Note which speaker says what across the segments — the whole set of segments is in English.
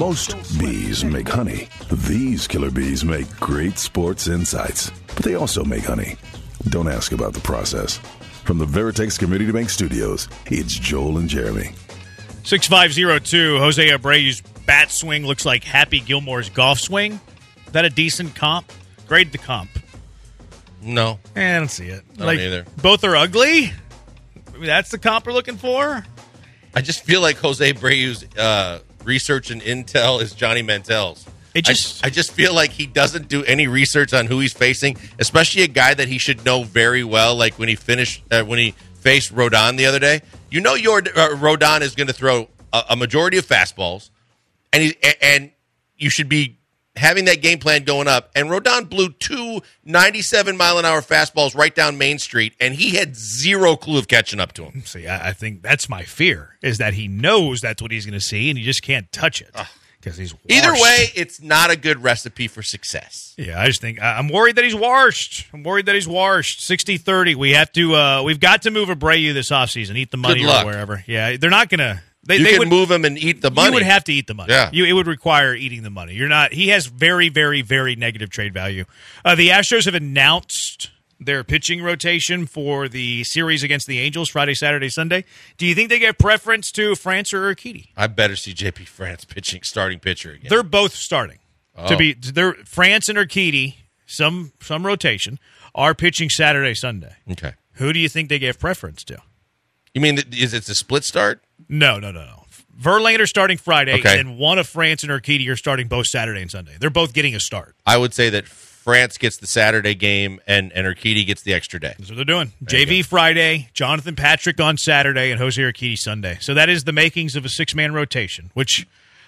Speaker 1: Most bees make honey. These killer bees make great sports insights, but they also make honey. Don't ask about the process. From the Veritex Community to Bank Studios, it's Joel and Jeremy.
Speaker 2: 6502, Jose Abreu's bat swing looks like Happy Gilmore's golf swing. Is that a decent comp? Grade the comp.
Speaker 3: No,
Speaker 2: Eh, I don't see it.
Speaker 3: don't
Speaker 2: like,
Speaker 3: either.
Speaker 2: Both are ugly? I mean, that's the comp we're looking for?
Speaker 3: I just feel like Jose Abreu's uh, research and intel is Johnny Mantel's.
Speaker 2: It
Speaker 3: I-
Speaker 2: just-
Speaker 3: I, just feel like he doesn't do any research on who he's facing, especially a guy that he should know very well. Like when he finished, uh, when he faced Rodon the other day, you know, your uh, Rodon is going to throw a, a majority of fastballs, and he and you should be having that game plan going up. And Rodon blew two 97 mile an hour fastballs right down Main Street, and he had zero clue of catching up to him.
Speaker 2: See, I, I think that's my fear, is that he knows that's what he's going to see, and he just can't touch it. Because he's
Speaker 3: Either way, it's not a good recipe for success.
Speaker 2: Yeah, I just think I'm worried that he's washed. I'm worried that he's washed. 60-30. We have to uh we've got to move Abreu this offseason. Eat the money or wherever. Yeah, they're not gonna they,
Speaker 3: You
Speaker 2: they
Speaker 3: can
Speaker 2: would
Speaker 3: move him and eat the money.
Speaker 2: You would have to eat the money.
Speaker 3: Yeah.
Speaker 2: You, it would require eating the money. You're not he has very, very, very negative trade value. Uh, the Astros have announced their pitching rotation for the series against the Angels Friday, Saturday, Sunday. Do you think they get preference to France or Urquidy?
Speaker 3: I better see JP France pitching starting pitcher again.
Speaker 2: They're both starting. To
Speaker 3: Oh.
Speaker 2: be they're France and Urquidy, some some rotation, are pitching Saturday, Sunday.
Speaker 3: okay.
Speaker 2: Who do you think they give preference to?
Speaker 3: You mean is it a split start?
Speaker 2: No, no, no, no. Verlander starting Friday,
Speaker 3: Okay.
Speaker 2: and one of France and Urquidy are starting both Saturday and Sunday. They're both getting a start.
Speaker 3: I would say that France gets the Saturday game and and Urquidy gets the extra day.
Speaker 2: That's what they're doing. JV Friday, Jonathan Patrick on Saturday, and Jose Urquidy Sunday. So that is the makings of a six man rotation, which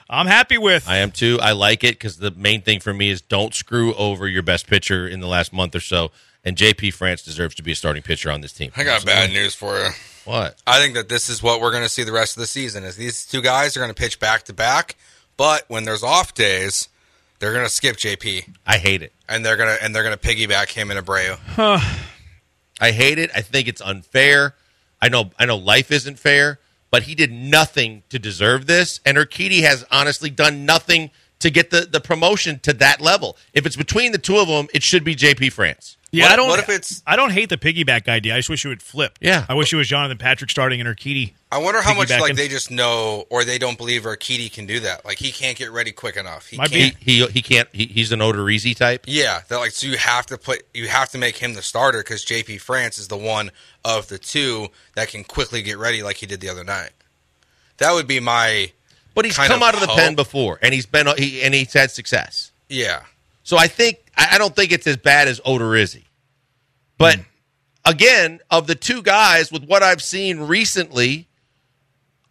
Speaker 2: I'm happy with.
Speaker 3: I am too. I like it because the main thing for me is don't screw over your best pitcher in the last month or so. And JP France deserves to be a starting pitcher on this team.
Speaker 4: I got bad news for you.
Speaker 3: What?
Speaker 4: I think that this is what we're going to see the rest of the season. Is these two guys are going to pitch back to back, but when there's off days, they're going to skip JP
Speaker 3: I hate it.
Speaker 4: and they're going to and they're going to piggyback him and Abreu.
Speaker 3: I hate it. I think it's unfair. I know I know life isn't fair, but he did nothing to deserve this. And Urquidy has honestly done nothing to get the, the promotion to that level. If it's between the two of them, it should be JP France.
Speaker 2: Yeah,
Speaker 4: What-
Speaker 2: I don't.
Speaker 4: what if it's-
Speaker 2: I don't hate the piggyback idea. I just wish it would flip.
Speaker 3: Yeah.
Speaker 2: I wish it was Jonathan Patrick starting and Urquidy.
Speaker 4: I wonder how much like they just know or they don't believe Urquidy can do that. Like he can't get ready quick enough. He
Speaker 2: Might
Speaker 4: can't.
Speaker 3: He he, he can't. He, he's an Odorizzi type.
Speaker 4: Yeah, they're like so you have to put you have to make him the starter because JP France is the one of the two that can quickly get ready like he did the other night. That would be my
Speaker 3: But he's
Speaker 4: kind
Speaker 3: come
Speaker 4: of
Speaker 3: out of the
Speaker 4: hope.
Speaker 3: pen before, and he's been he, and he's had success.
Speaker 4: yeah.
Speaker 3: So I think I don't think it's as bad as Odorizzi. But hmm. again, of the two guys, with what I've seen recently,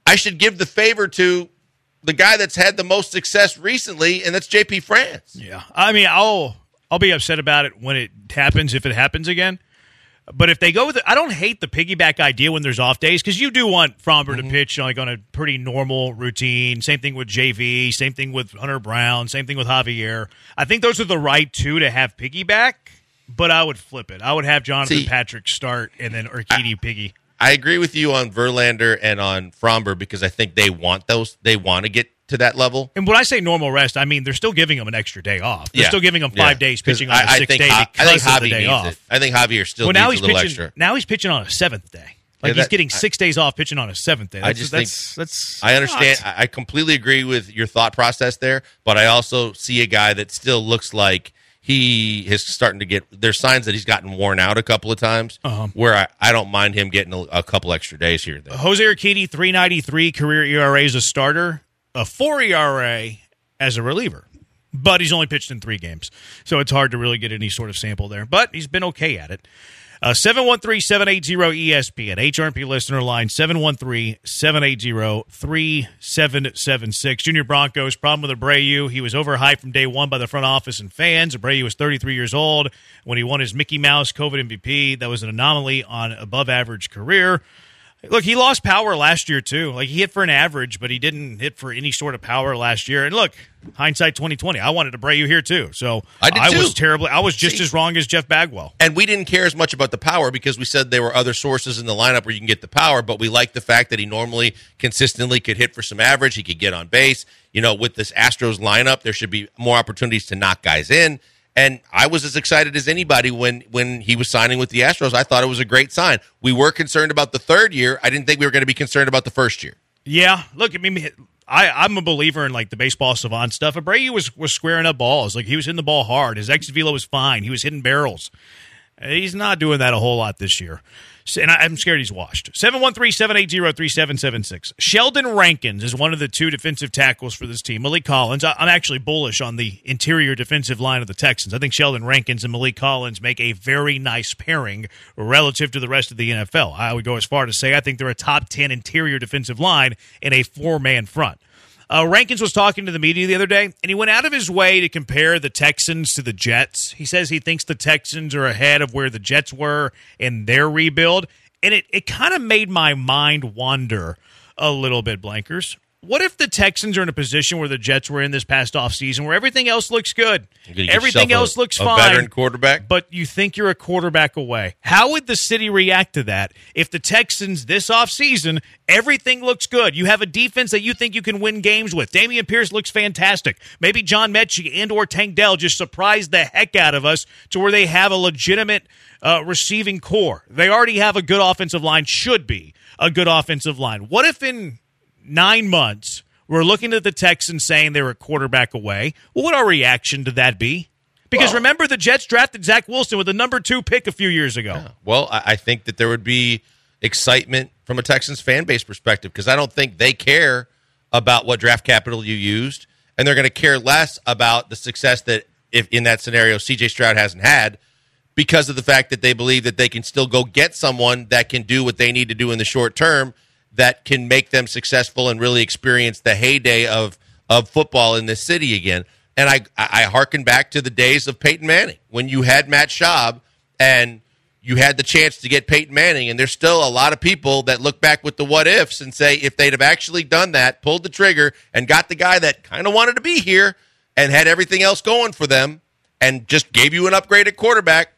Speaker 3: I should give the favor to the guy that's had the most success recently, and that's JP France.
Speaker 2: Yeah, I mean, I'll I'll be upset about it when it happens if it happens again. But if they go with it, I don't hate the piggyback idea when there's off days because you do want Framber to mm-hmm. pitch like on a pretty normal routine. Same thing with JV. Same thing with Hunter Brown. Same thing with Javier. I think those are the right two to have piggyback. But I would flip it. I would have Jonathan
Speaker 3: See-
Speaker 2: Patrick start and then Urquidy piggy.
Speaker 3: I agree with you on Verlander and on Framber because I think they want those. They want to get to that level.
Speaker 2: And when I say normal rest, I mean they're still giving him an extra day off. They're
Speaker 3: Yeah.
Speaker 2: still giving him five
Speaker 3: Yeah.
Speaker 2: days pitching on
Speaker 3: I, I
Speaker 2: sixth
Speaker 3: think
Speaker 2: day because
Speaker 3: I think
Speaker 2: of
Speaker 3: Javi
Speaker 2: the day
Speaker 3: needs
Speaker 2: off.
Speaker 3: it. I think Javier still
Speaker 2: well,
Speaker 3: needs
Speaker 2: now
Speaker 3: a
Speaker 2: he's
Speaker 3: little
Speaker 2: pitching.
Speaker 3: extra.
Speaker 2: Now he's pitching on a seventh day. Like
Speaker 3: Yeah,
Speaker 2: he's
Speaker 3: that-
Speaker 2: getting six days off pitching on a seventh day.
Speaker 3: I
Speaker 2: That's,
Speaker 3: just
Speaker 2: that's, that's
Speaker 3: I understand.
Speaker 2: not-
Speaker 3: I completely agree with your thought process there, but I also see a guy that still looks like he is starting to get. There's signs that he's gotten worn out a couple of times.
Speaker 2: Uh-huh.
Speaker 3: Where I, I don't mind him getting a, a couple extra days here. and there.
Speaker 2: Jose ninety three career ERA as a starter, a four ERA as a reliever. But he's only pitched in three games, so it's hard to really get any sort of sample there. But he's been okay at it. Uh, 713-780-ESPN, HRP listener line 713-780-3776. Junior Broncos, problem with Abreu. He was overhyped from day one by the front office and fans. Abreu was 33 years old when he won his Mickey Mouse COVID MVP. That was an anomaly on above average career. Look, he lost power last year too. Like he hit for an average, but he didn't hit for any sort of power last year. And look, hindsight twenty twenty. I wanted to bray you here too, so
Speaker 3: I did
Speaker 2: was
Speaker 3: too.
Speaker 2: terribly. I was just
Speaker 3: See?
Speaker 2: as wrong as Jeff Bagwell.
Speaker 3: And we didn't care as much about the power because we said there were other sources in the lineup where you can get the power, but we liked the fact that he normally consistently could hit for some average. He could get on base. You know, with this Astros lineup, there should be more opportunities to knock guys in. And I was as excited as anybody when when he was signing with the Astros. I thought it was a great sign. We were concerned about the third year. I didn't think we were going to be concerned about the first year.
Speaker 2: Yeah, look, I mean, I, I'm a believer in like the baseball savant stuff. Abreu was was squaring up balls, like he was hitting the ball hard. His exit velo was fine. He was hitting barrels. He's not doing that a whole lot this year. And I- I'm scared he's washed. 713 780 3776. Sheldon Rankins is one of the two defensive tackles for this team. Maliek Collins, I- I'm actually bullish on the interior defensive line of the Texans. I think Sheldon Rankins and Maliek Collins make a very nice pairing relative to the rest of the NFL. I would go as far to say I think they're a top 10 interior defensive line in a four man front. Uh, Rankins was talking to the media the other day, and he went out of his way to compare the Texans to the Jets. He says he thinks the Texans are ahead of where the Jets were in their rebuild, and it, it kind of made my mind wander a little bit, Blankers. What if the Texans are in a position where the Jets were in this past offseason, where everything else looks good,
Speaker 3: You're gonna get
Speaker 2: everything
Speaker 3: a-
Speaker 2: else looks
Speaker 3: a
Speaker 2: fine,
Speaker 3: veteran quarterback?
Speaker 2: but you think you're a quarterback away. How would the city react to that if the Texans this offseason, everything looks good? You have a defense that you think you can win games with. Dameon Pierce looks fantastic. Maybe John Metchie and or Tank Dell just surprised the heck out of us to where they have a legitimate uh, receiving corps. They already have a good offensive line, should be a good offensive line. What if in nine months we're looking at the Texans saying they're a quarterback away? What would our reaction to that be? Because
Speaker 3: Well-
Speaker 2: remember, the Jets drafted Zach Wilson with the number two pick a few years ago.
Speaker 3: Well, I, I think that there would be excitement from a Texans fan base perspective because I don't think they care about what draft capital you used, and they're going to care less about the success that, if in that scenario, CJ Stroud hasn't had because of the fact that they believe that they can still go get someone that can do what they need to do in the short term that can make them successful and really experience the heyday of of football in this city again. And I I harken back to the days of Peyton Manning when you had Matt Schaub and you had the chance to get Peyton Manning, and there's still a lot of people that look back with the what ifs and say if they'd have actually done that, pulled the trigger, and got the guy that kind of wanted to be here and had everything else going for them, and just gave you an upgraded quarterback,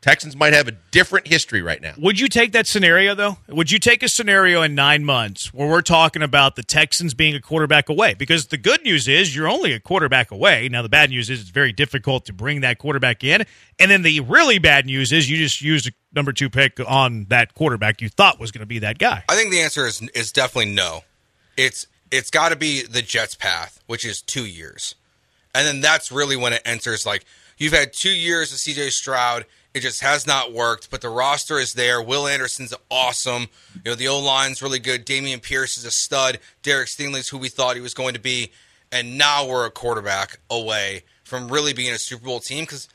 Speaker 3: Texans might have a different history right now.
Speaker 2: Would you take that scenario, though? Would you take a scenario in nine months where we're talking about the Texans being a quarterback away? Because the good news is you're only a quarterback away. Now, the bad news is it's very difficult to bring that quarterback in. And then the really bad news is you just used a number two pick on that quarterback you thought was going to be that guy.
Speaker 4: I think the answer is is definitely no. It's it's got to be the Jets' path, which is two years, and then that's really when it enters. Like you've had two years of C.J. Stroud, it just has not worked. But the roster is there. Will Anderson's awesome. You know the O line's really good. Dameon Pierce is a stud. Derek Stingley's who we thought he was going to be, and now we're a quarterback away from really being a Super Bowl team because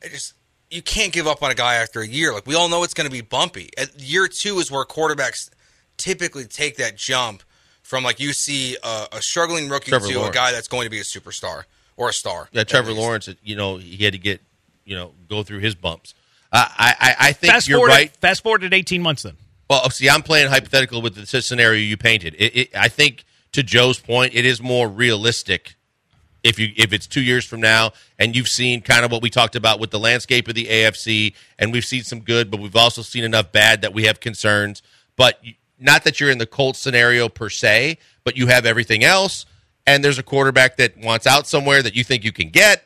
Speaker 4: it just you can't give up on a guy after a year. Like we all know it's going to be bumpy. At year two is where quarterbacks typically take that jump from like you see a, a struggling rookie
Speaker 3: Trevor
Speaker 4: to
Speaker 3: Lawrence.
Speaker 4: a guy that's going to be a superstar or a star.
Speaker 3: Yeah, Trevor. Lawrence, you know, he had to get, you know, go through his bumps. Uh, I, I, I think
Speaker 2: Fast
Speaker 3: you're
Speaker 2: forward,
Speaker 3: right.
Speaker 2: fast forward at 18 months then.
Speaker 3: Well, see, I'm playing hypothetical with the scenario you painted. It, it, I think, to Joe's point, it is more realistic if you if it's two years from now, and you've seen kind of what we talked about with the landscape of the AFC, and we've seen some good, but we've also seen enough bad that we have concerns. But not that you're in the Colts scenario per se, but you have everything else, and there's a quarterback that wants out somewhere that you think you can get.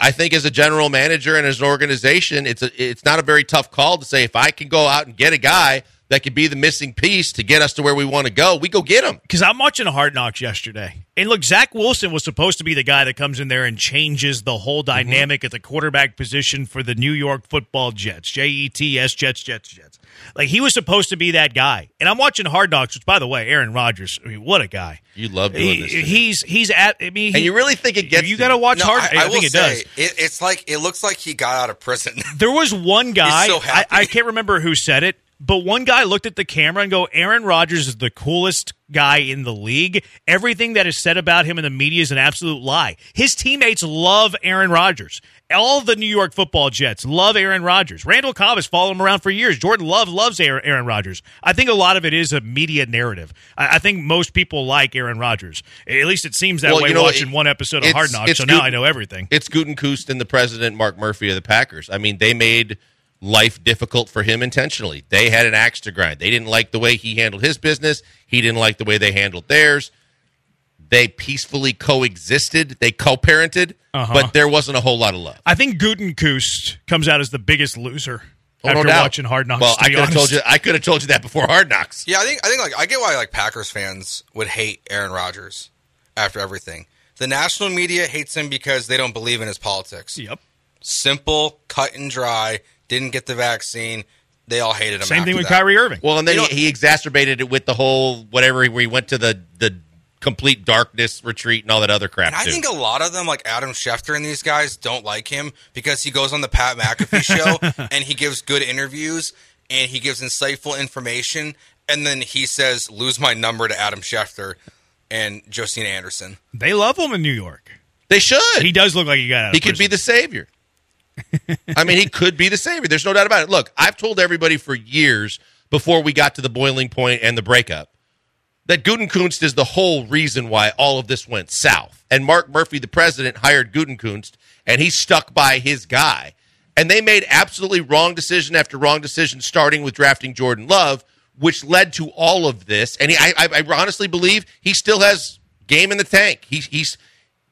Speaker 3: I think as a general manager and as an organization, it's a, it's not a very tough call to say if I can go out and get a guy that could be the missing piece to get us to where we want to go, we go get him.
Speaker 2: Because I'm watching a Hard Knocks yesterday. And look, Zach Wilson was supposed to be the guy that comes in there and changes the whole mm-hmm. dynamic at the quarterback position for the New York football Jets. J E T S, Jets, Jets, Jets. Like, he was supposed to be that guy. And I'm watching Hard Knocks, which, by the way, Aaron Rodgers, I mean, what a guy.
Speaker 3: You love doing
Speaker 2: He-
Speaker 3: this. to me.
Speaker 2: he's he's at, I mean,
Speaker 3: and you really think it gets
Speaker 2: you got to watch
Speaker 4: No,
Speaker 2: Hard
Speaker 4: I,
Speaker 2: I,
Speaker 4: I will
Speaker 2: think it
Speaker 4: say
Speaker 2: does.
Speaker 4: It, it's like it looks like he got out of prison.
Speaker 2: There was one guy,
Speaker 4: so
Speaker 2: I. I can't remember who said it. But one guy looked at the camera and go, Aaron Rodgers is the coolest guy in the league. Everything that is said about him in the media is an absolute lie. His teammates love Aaron Rodgers. All the New York football Jets love Aaron Rodgers. Randall Cobb has followed him around for years. Jordan Love loves Aaron Rodgers. I think a lot of it is a media narrative. I think most people like Aaron Rodgers. At least it seems that
Speaker 3: Well,
Speaker 2: way
Speaker 3: you know,
Speaker 2: watching
Speaker 3: it-
Speaker 2: one episode of Hard Knocks. So now I know everything.
Speaker 3: It's Gutekunst and the president, Mark Murphy of the Packers. I mean, they made life difficult for him intentionally. They had an axe to grind. They didn't like the way he handled his business. He didn't like the way they handled theirs. They peacefully coexisted. They co-parented,
Speaker 2: Uh-huh.
Speaker 3: but there wasn't a whole lot of love.
Speaker 2: I think Gutekunst comes out as the biggest loser
Speaker 3: Oh, no
Speaker 2: after
Speaker 3: doubt.
Speaker 2: watching Hard Knocks.
Speaker 3: Well,
Speaker 2: to
Speaker 3: I could have told you. I could have told you that before Hard Knocks.
Speaker 4: Yeah, I think I think like I get why like Packers fans would hate Aaron Rodgers after everything. The national media hates him because they don't believe in his politics.
Speaker 2: Yep.
Speaker 4: Simple, cut and dry. Didn't get the vaccine. They all hated him.
Speaker 2: Same thing with
Speaker 4: that.
Speaker 2: Kyrie Irving.
Speaker 3: Well, and then
Speaker 4: You know-
Speaker 3: he, he exacerbated it with the whole whatever where he went to the the complete darkness retreat and all that other crap.
Speaker 4: And I
Speaker 3: too.
Speaker 4: think a lot of them, like Adam Schefter and these guys, don't like him because he goes on the Pat McAfee show and he gives good interviews and he gives insightful information, and then he says, "Lose my number to Adam Schefter and Josina Anderson."
Speaker 2: They love him in New York.
Speaker 3: they should.
Speaker 2: He does look like he got out.
Speaker 3: He
Speaker 2: of
Speaker 3: could be the savior. I mean, he could be the savior. There's no doubt about it. Look, I've told everybody for years before we got to the boiling point and the breakup that Gutekunst is the whole reason why all of this went south. And Mark Murphy, the president, hired Gutekunst, and he stuck by his guy. And they made absolutely wrong decision after wrong decision, starting with drafting Jordan Love, which led to all of this. And he, I, I, honestly believe he still has game in the tank. He's, he's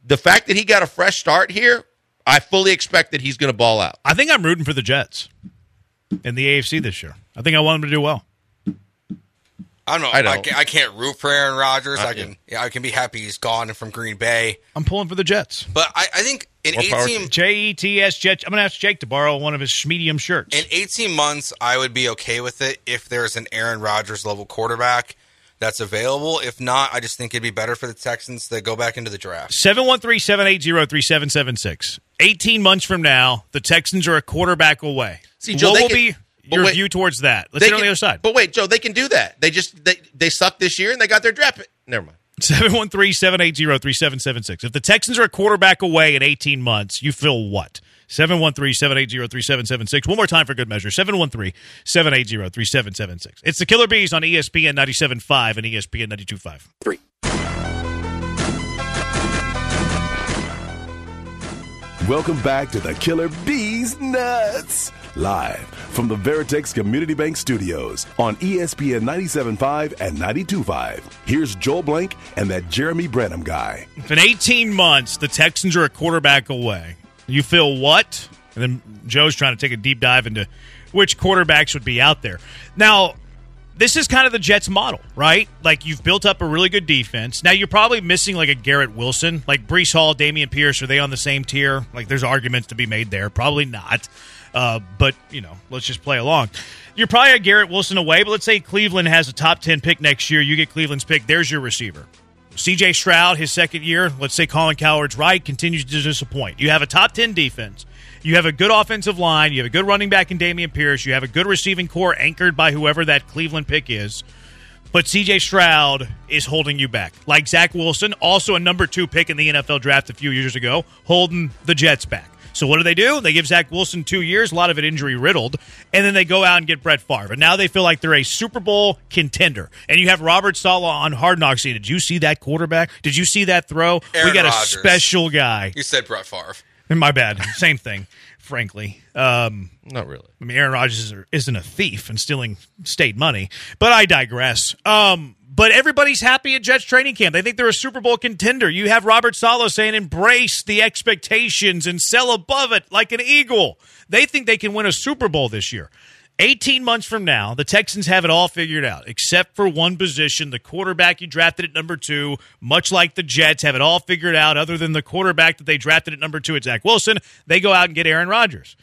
Speaker 3: the fact that he got a fresh start here. I fully expect that he's going to ball out.
Speaker 2: I think I'm rooting for the Jets in the AFC this year. I think I want them to do well.
Speaker 4: I don't know.
Speaker 3: I
Speaker 4: I,
Speaker 3: don't.
Speaker 4: can't, I can't root for Aaron Rodgers.
Speaker 3: Uh,
Speaker 4: I can. Yeah, I can be happy he's gone from Green Bay.
Speaker 2: I'm pulling for the Jets.
Speaker 4: But I, I think in
Speaker 3: More
Speaker 4: eighteen
Speaker 2: J E T S Jets. I'm going to ask Jake to borrow one of his medium shirts.
Speaker 4: in eighteen months, I would be okay with it if there's an Aaron Rodgers level quarterback that's available. If not, I just think it'd be better for the Texans to go back into the draft.
Speaker 2: 713 780 3776. 18 months from now, the Texans are a quarterback away.
Speaker 3: See, Joe,
Speaker 2: what will
Speaker 3: can-
Speaker 2: be your
Speaker 3: wait.
Speaker 2: view towards that? Let's
Speaker 3: They
Speaker 2: get on
Speaker 3: can-
Speaker 2: the other side.
Speaker 3: But wait, Joe, they can do that. They just they they sucked this year and they got their draft. pick. Never mind.
Speaker 2: 713 780 3776. If the Texans are a quarterback away in 18 months, you feel what? 713 780 3776. One more time for good measure. 713 780 3776. It's the Killer Bees on ESPN 97.5 and ESPN 92.5. Three.
Speaker 1: Welcome back to the Killer Bees Nuts. Live from the Veritex Community Bank Studios on ESPN 97.5 and 92.5. Here's Joel Blank and that Jeremy Branham guy.
Speaker 2: In 18 months the Texans are a quarterback away, you feel what? And then Joe's trying to take a deep dive into which quarterbacks would be out there. Now, this is kind of the Jets model, right? Like you've built up a really good defense. Now you're probably missing like a Garrett Wilson, like Breece Hall, Dameon Pierce. Are they on the same tier? Like there's arguments to be made there. Probably not. Uh, but you know, let's just play along. You're probably a Garrett Wilson away, but let's say Cleveland has a top ten pick next year. You get Cleveland's pick. There's your receiver. CJ Stroud, his second year, let's say Colin Cowherd's right, continues to disappoint. You have a top 10 defense. You have a good offensive line. You have a good running back in Dameon Pierce. You have a good receiving corps anchored by whoever that Cleveland pick is. But CJ Stroud is holding you back. Like Zach Wilson, also a number two pick in the NFL draft a few years ago, holding the Jets back. So what do they do? They give Zach Wilson two years, a lot of it injury riddled, and then they go out and get Brett Favre. And now they feel like they're a Super Bowl contender. And you have Robert Saleh on Hard Knocks Did you see that quarterback? Did you see that throw?
Speaker 4: Aaron
Speaker 2: we got
Speaker 4: Rodgers.
Speaker 2: a special guy.
Speaker 4: You said Brett Favre.
Speaker 2: My bad. Same thing, frankly. Um,
Speaker 3: Not really.
Speaker 2: I mean, Aaron Rodgers is- isn't a thief and stealing state money, but I digress. Um, but everybody's happy at Jets training camp. They think they're a Super Bowl contender. You have Robert Saleh saying, embrace the expectations and sell above it like an eagle. They think they can win a Super Bowl this year. 18 months from now, the Texans have it all figured out, except for one position, the quarterback you drafted at number two, much like the Jets have it all figured out, other than the quarterback that they drafted at number two at Zach Wilson. They go out and get Aaron Rodgers.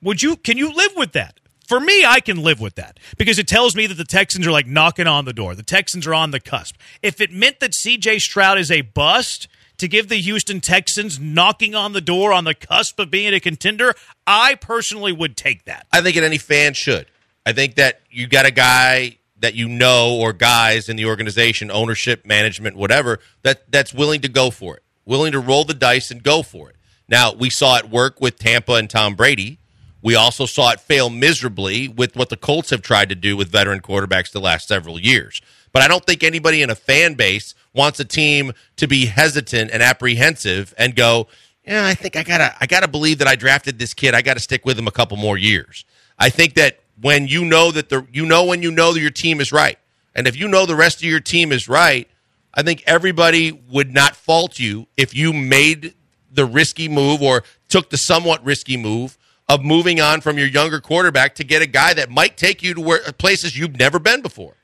Speaker 2: Would you can you live with that? For me, I can live with that because it tells me that the Texans are like knocking on the door. The Texans are on the cusp. If it meant that CJ Stroud is a bust to give the Houston Texans knocking on the door on the cusp of being a contender, I personally would take that.
Speaker 3: I think any fan should. I think that you got a guy that you know or guys in the organization, ownership, management, whatever, that that's willing to go for it, willing to roll the dice and go for it. Now, we saw it work with Tampa and Tom Brady. We also saw it fail miserably with what the Colts have tried to do with veteran quarterbacks the last several years. But I don't think anybody in a fan base wants a team to be hesitant and apprehensive and go, yeah, I think I gotta I gotta believe that I drafted this kid. I gotta stick with him a couple more years. I think that when you know that the you know when you know that your team is right. And if you know the rest of your team is right, I think everybody would not fault you if you made the risky move or took the somewhat risky move of moving on from your younger quarterback to get a guy that might take you to where places you've never been before.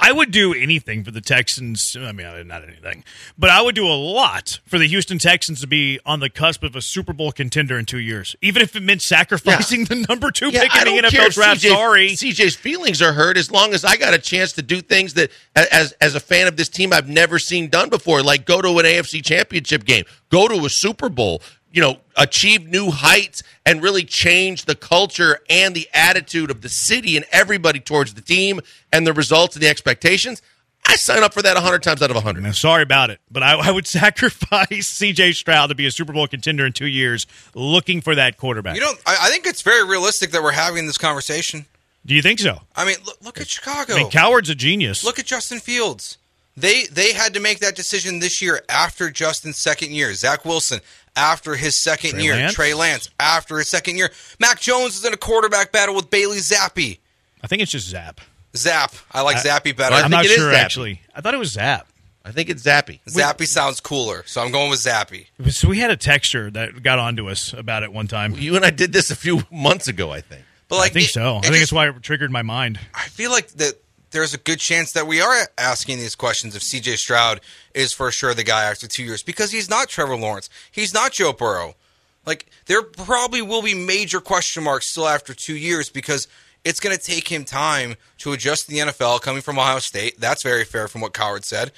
Speaker 2: I would do anything for the Texans. I mean, not anything, but I would do a lot for the Houston Texans to be on the cusp of a Super Bowl contender in two years, even if it meant sacrificing yeah. the number two yeah, pick in the NFL draft. CJ, Sorry,
Speaker 3: CJ's feelings are hurt as long as I got a chance to do things that, as as a fan of this team, I've never seen done before, like go to an AFC Championship game, go to a Super Bowl, you know, achieve new heights and really change the culture and the attitude of the city and everybody towards the team and the results and the expectations. I sign up for that 100 times out of 100.
Speaker 2: Now, sorry about it, but I, I would sacrifice C.J. Stroud to be a Super Bowl contender in two years looking for that quarterback.
Speaker 4: You know, I, I think it's very realistic that we're having this conversation.
Speaker 2: Do you think so?
Speaker 4: I mean, look, look at Chicago.
Speaker 2: I mean, Cowherd's a genius.
Speaker 4: Look at Justin Fields. They they had to make that decision this year after Justin's second year. Zach Wilson after his second Trey year. Lance? Trey Lance after his second year. Mac Jones is in a quarterback battle with Bailey Zappe.
Speaker 2: I think it's just Zap.
Speaker 4: Zap. I like I, Zappe better.
Speaker 2: I'm not sure actually. I thought it was Zap.
Speaker 3: I think it's Zappe.
Speaker 4: Zappe sounds cooler, so I'm going with Zappe.
Speaker 2: So we had a texture that got onto us about it one time.
Speaker 3: You and I did this a few months ago, I think.
Speaker 2: But like, I think it, so. I think just, it's why it triggered my mind.
Speaker 4: I feel like that there's a good chance that we are asking these questions if CJ Stroud is for sure the guy after two years because he's not Trevor Lawrence. He's not Joe Burrow. Like, there probably will be major question marks still after two years because it's going to take him time to adjust to the NFL coming from Ohio State. That's very fair from what Cowherd said.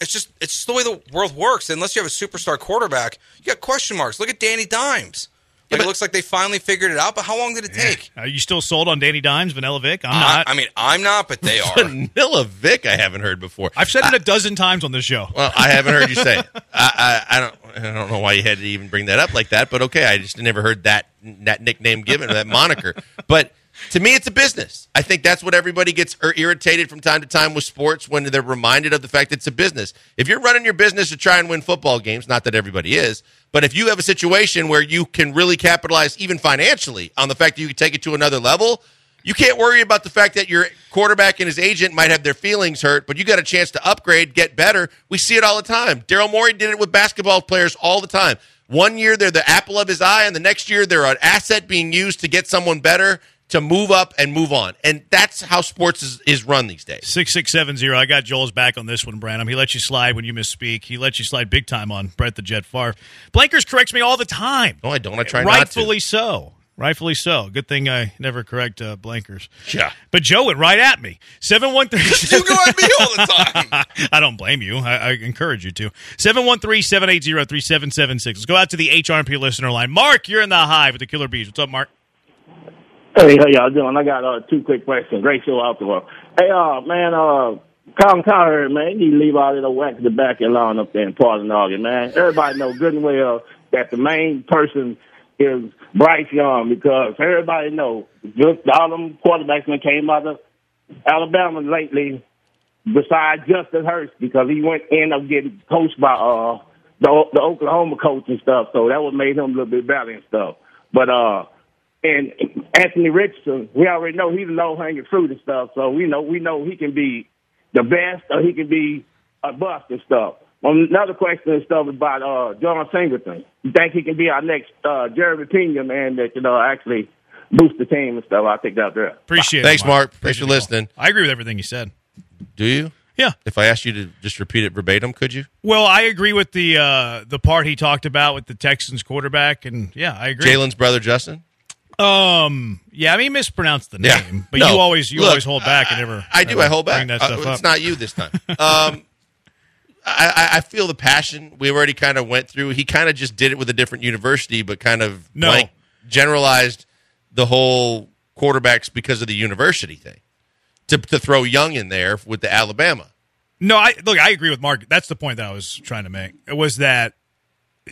Speaker 4: It's just it's just the way the world works. Unless you have a superstar quarterback, you got question marks. Look at Danny Dimes. Like, yeah, it looks like they finally figured it out, but how long did it take?
Speaker 2: Are you still sold on Danny Dimes, Vanilla Vic? I'm not.
Speaker 4: I mean, I'm not, but they are.
Speaker 3: Vanilla Vic, I haven't heard before.
Speaker 2: I've said it a dozen times on this show.
Speaker 3: Well, I haven't heard you say it. I, I, I, don't. I don't know why you had to even bring that up like that, but okay. I just never heard that that nickname given, or that moniker. But to me, it's a business. I think that's what everybody gets irritated from time to time with sports when they're reminded of the fact it's a business. If you're running your business to try and win football games, not that everybody is, but if you have a situation where you can really capitalize, even financially, on the fact that you can take it to another level, you can't worry about the fact that your quarterback and his agent might have their feelings hurt, but you got a chance to upgrade, get better. We see it all the time. Daryl Morey did it with basketball players all the time. One year they're the apple of his eye, and the next year they're an asset being used to get someone better to move up and move on. And that's how sports is, is run these days.
Speaker 2: 6670. I got Joel's back on this one, Branham. He lets you slide when you misspeak. He lets you slide big time on Brett the Jet Favre. Blankers corrects me all the time.
Speaker 3: No, I don't. I try
Speaker 2: Rightfully so. Rightfully so. Good thing I never correct uh, blankers.
Speaker 3: Yeah.
Speaker 2: But Joe went right at me. 713.
Speaker 4: you go at me all the time.
Speaker 2: I don't blame you. I, I encourage you to. 713 780 3776. Let's go out to the HRP listener line. Mark, you're in the hive with the Killer Bees. What's up, Mark?
Speaker 5: Hey, how y'all doing? I got uh, two quick questions. Great show out there. Hey, uh, man, uh, Colin Cowherd, man, you leave all that whack the back of lawn up there in Portland, man. Everybody know good and well that the main person is Bryce Young because everybody know just all them quarterbacks that came out of Alabama lately, besides Justin Hurst, because he went end up getting coached by uh the the Oklahoma coach and stuff, so that would made him a little bit better and stuff. But uh and Anthony Richardson, we already know he's a low hanging fruit and stuff. So we know we know he can be the best or he can be a bust and stuff. another question and stuff about uh, Jon Singleton. You think he can be our next uh, Jeremy Pena man that you know actually boost the team and stuff? I think that there.
Speaker 2: Appreciate
Speaker 3: Thanks,
Speaker 2: it.
Speaker 3: Mark. Mark. Thanks for listening.
Speaker 2: I agree with everything you said.
Speaker 3: Do you?
Speaker 2: Yeah.
Speaker 3: If I asked you to just repeat it verbatim, could you?
Speaker 2: Well, I agree with the uh, the part he talked about with the Texans quarterback, and yeah, I agree.
Speaker 3: Jalen's brother Justin.
Speaker 2: Um. Yeah, I mean, mispronounced the name, yeah. but no. you always you Look, always hold back and never.
Speaker 3: I do. I hold back. Uh, It's not you this time. um. I, I feel the passion. We already kind of went through. He kind of just did it with a different university, but kind of
Speaker 2: no.
Speaker 3: like generalized the whole quarterbacks because of the university thing. To to throw Young in there with the Alabama.
Speaker 2: No, I look. I agree with Mark. That's the point that I was trying to make. It was that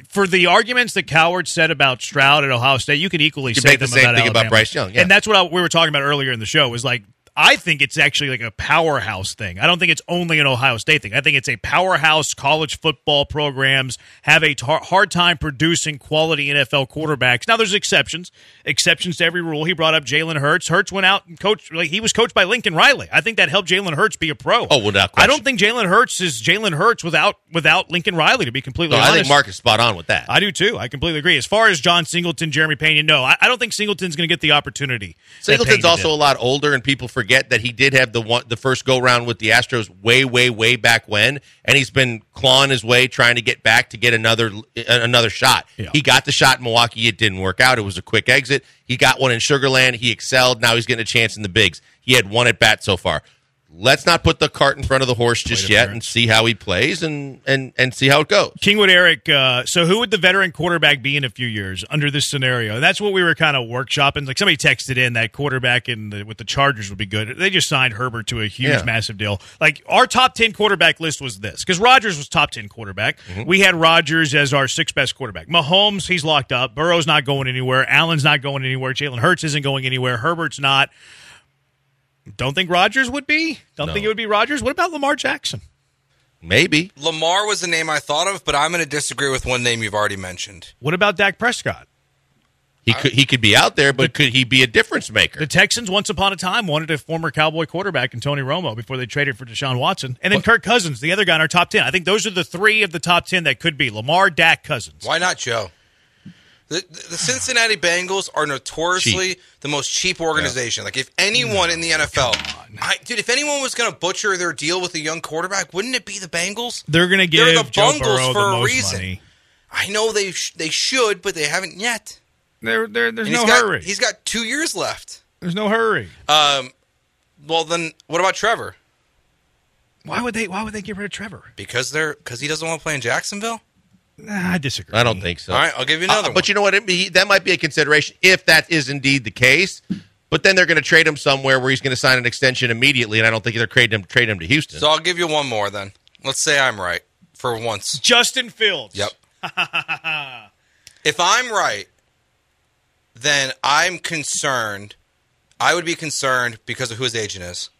Speaker 2: for the arguments that Cowherd said about Stroud at Ohio State, you could equally
Speaker 3: You
Speaker 2: say
Speaker 3: the same
Speaker 2: about
Speaker 3: thing about Bryce Young, yeah.
Speaker 2: and that's what I, we were talking about earlier in the show. Was like I think it's actually like a powerhouse thing. I don't think it's only an Ohio State thing. I think it's a powerhouse. College football programs have a tar- hard time producing quality NFL quarterbacks. Now, there's exceptions, exceptions to every rule. He brought up Jalen Hurts. Hurts went out and coached. Like he was coached by Lincoln Riley. I think that helped Jalen Hurts be a pro.
Speaker 3: Oh, without question.
Speaker 2: I don't think Jalen Hurts is Jalen Hurts without without Lincoln Riley. To be completely
Speaker 3: No,
Speaker 2: honest,
Speaker 3: I think Mark is spot on with that.
Speaker 2: I do too. I completely agree. As far as Jon Singleton, Jeremy Payne, no, I, I don't think Singleton's going to get the opportunity.
Speaker 3: Singleton's also
Speaker 2: did.
Speaker 3: a lot older, and people forget that he did have the one, the first go round with the Astros way, way, way back when, and he's been clawing his way trying to get back to get another uh, another shot.
Speaker 2: Yeah.
Speaker 3: He got the shot in Milwaukee, it didn't work out. It was a quick exit. He got one in Sugarland. He excelled. Now he's getting a chance in the bigs. He had one at bat so far. Let's not put the cart in front of the horse just yet, and see how he plays, and and and see how it goes.
Speaker 2: Kingwood Eric. Uh, so, who would the veteran quarterback be in a few years under this scenario? And that's what we were kind of workshopping. Like somebody texted in that quarterback in the, with the Chargers would be good. They just signed Herbert to a huge,
Speaker 3: Yeah.
Speaker 2: massive deal. Like our top ten quarterback list was this because Rodgers was top ten quarterback.
Speaker 3: Mm-hmm.
Speaker 2: We had Rodgers as our sixth best quarterback. Mahomes, he's locked up. Burrow's not going anywhere. Allen's not going anywhere. Jalen Hurts isn't going anywhere. Herbert's not. Don't think Rodgers would be. Don't
Speaker 3: No.
Speaker 2: think it would be Rodgers. What about Lamar Jackson?
Speaker 3: Maybe
Speaker 4: Lamar was the name I thought of, but I'm going to disagree with one name you've already mentioned.
Speaker 2: What about Dak Prescott?
Speaker 3: he could he could be out there, but could he be a difference maker?
Speaker 2: The Texans, once upon a time, wanted a former Cowboy quarterback in Tony Romo before they traded for Deshaun Watson. And then Kirk Cousins, the other guy in our top 10. I think those are the three of the top 10 that could be Lamar, Dak, Cousins.
Speaker 4: Why not Joe? The, the Cincinnati Bengals are notoriously the most cheap organization. Like, if anyone in the NFL, I, dude, if anyone was going to butcher their deal with a young quarterback, wouldn't it be the Bengals?
Speaker 2: They're going to give
Speaker 4: They're the
Speaker 2: Joe
Speaker 4: Bungles
Speaker 2: Burrow
Speaker 4: for
Speaker 2: the
Speaker 4: a
Speaker 2: most
Speaker 4: reason.
Speaker 2: money.
Speaker 4: I know they sh- they should, but they haven't yet.
Speaker 2: There, there, there's no
Speaker 4: he's got,
Speaker 2: hurry.
Speaker 4: He's got two years left.
Speaker 2: There's no hurry.
Speaker 4: Um, well, then what about Trevor?
Speaker 2: Why would they? Why would they get rid of Trevor?
Speaker 4: Because they're because he doesn't want to play in Jacksonville.
Speaker 2: Nah, I disagree.
Speaker 3: I don't think so.
Speaker 4: All right, I'll give you another
Speaker 3: Uh,
Speaker 4: one.
Speaker 3: But you know what? It, he, that might be a consideration if that is indeed the case. But then they're going to trade him somewhere where he's going to sign an extension immediately, and I don't think they're trading him trade him to Houston.
Speaker 4: so I'll give you one more then. Let's say I'm right for once.
Speaker 2: Justin Fields.
Speaker 4: Yep. if I'm right, then I'm concerned. I would be concerned because of who his agent is.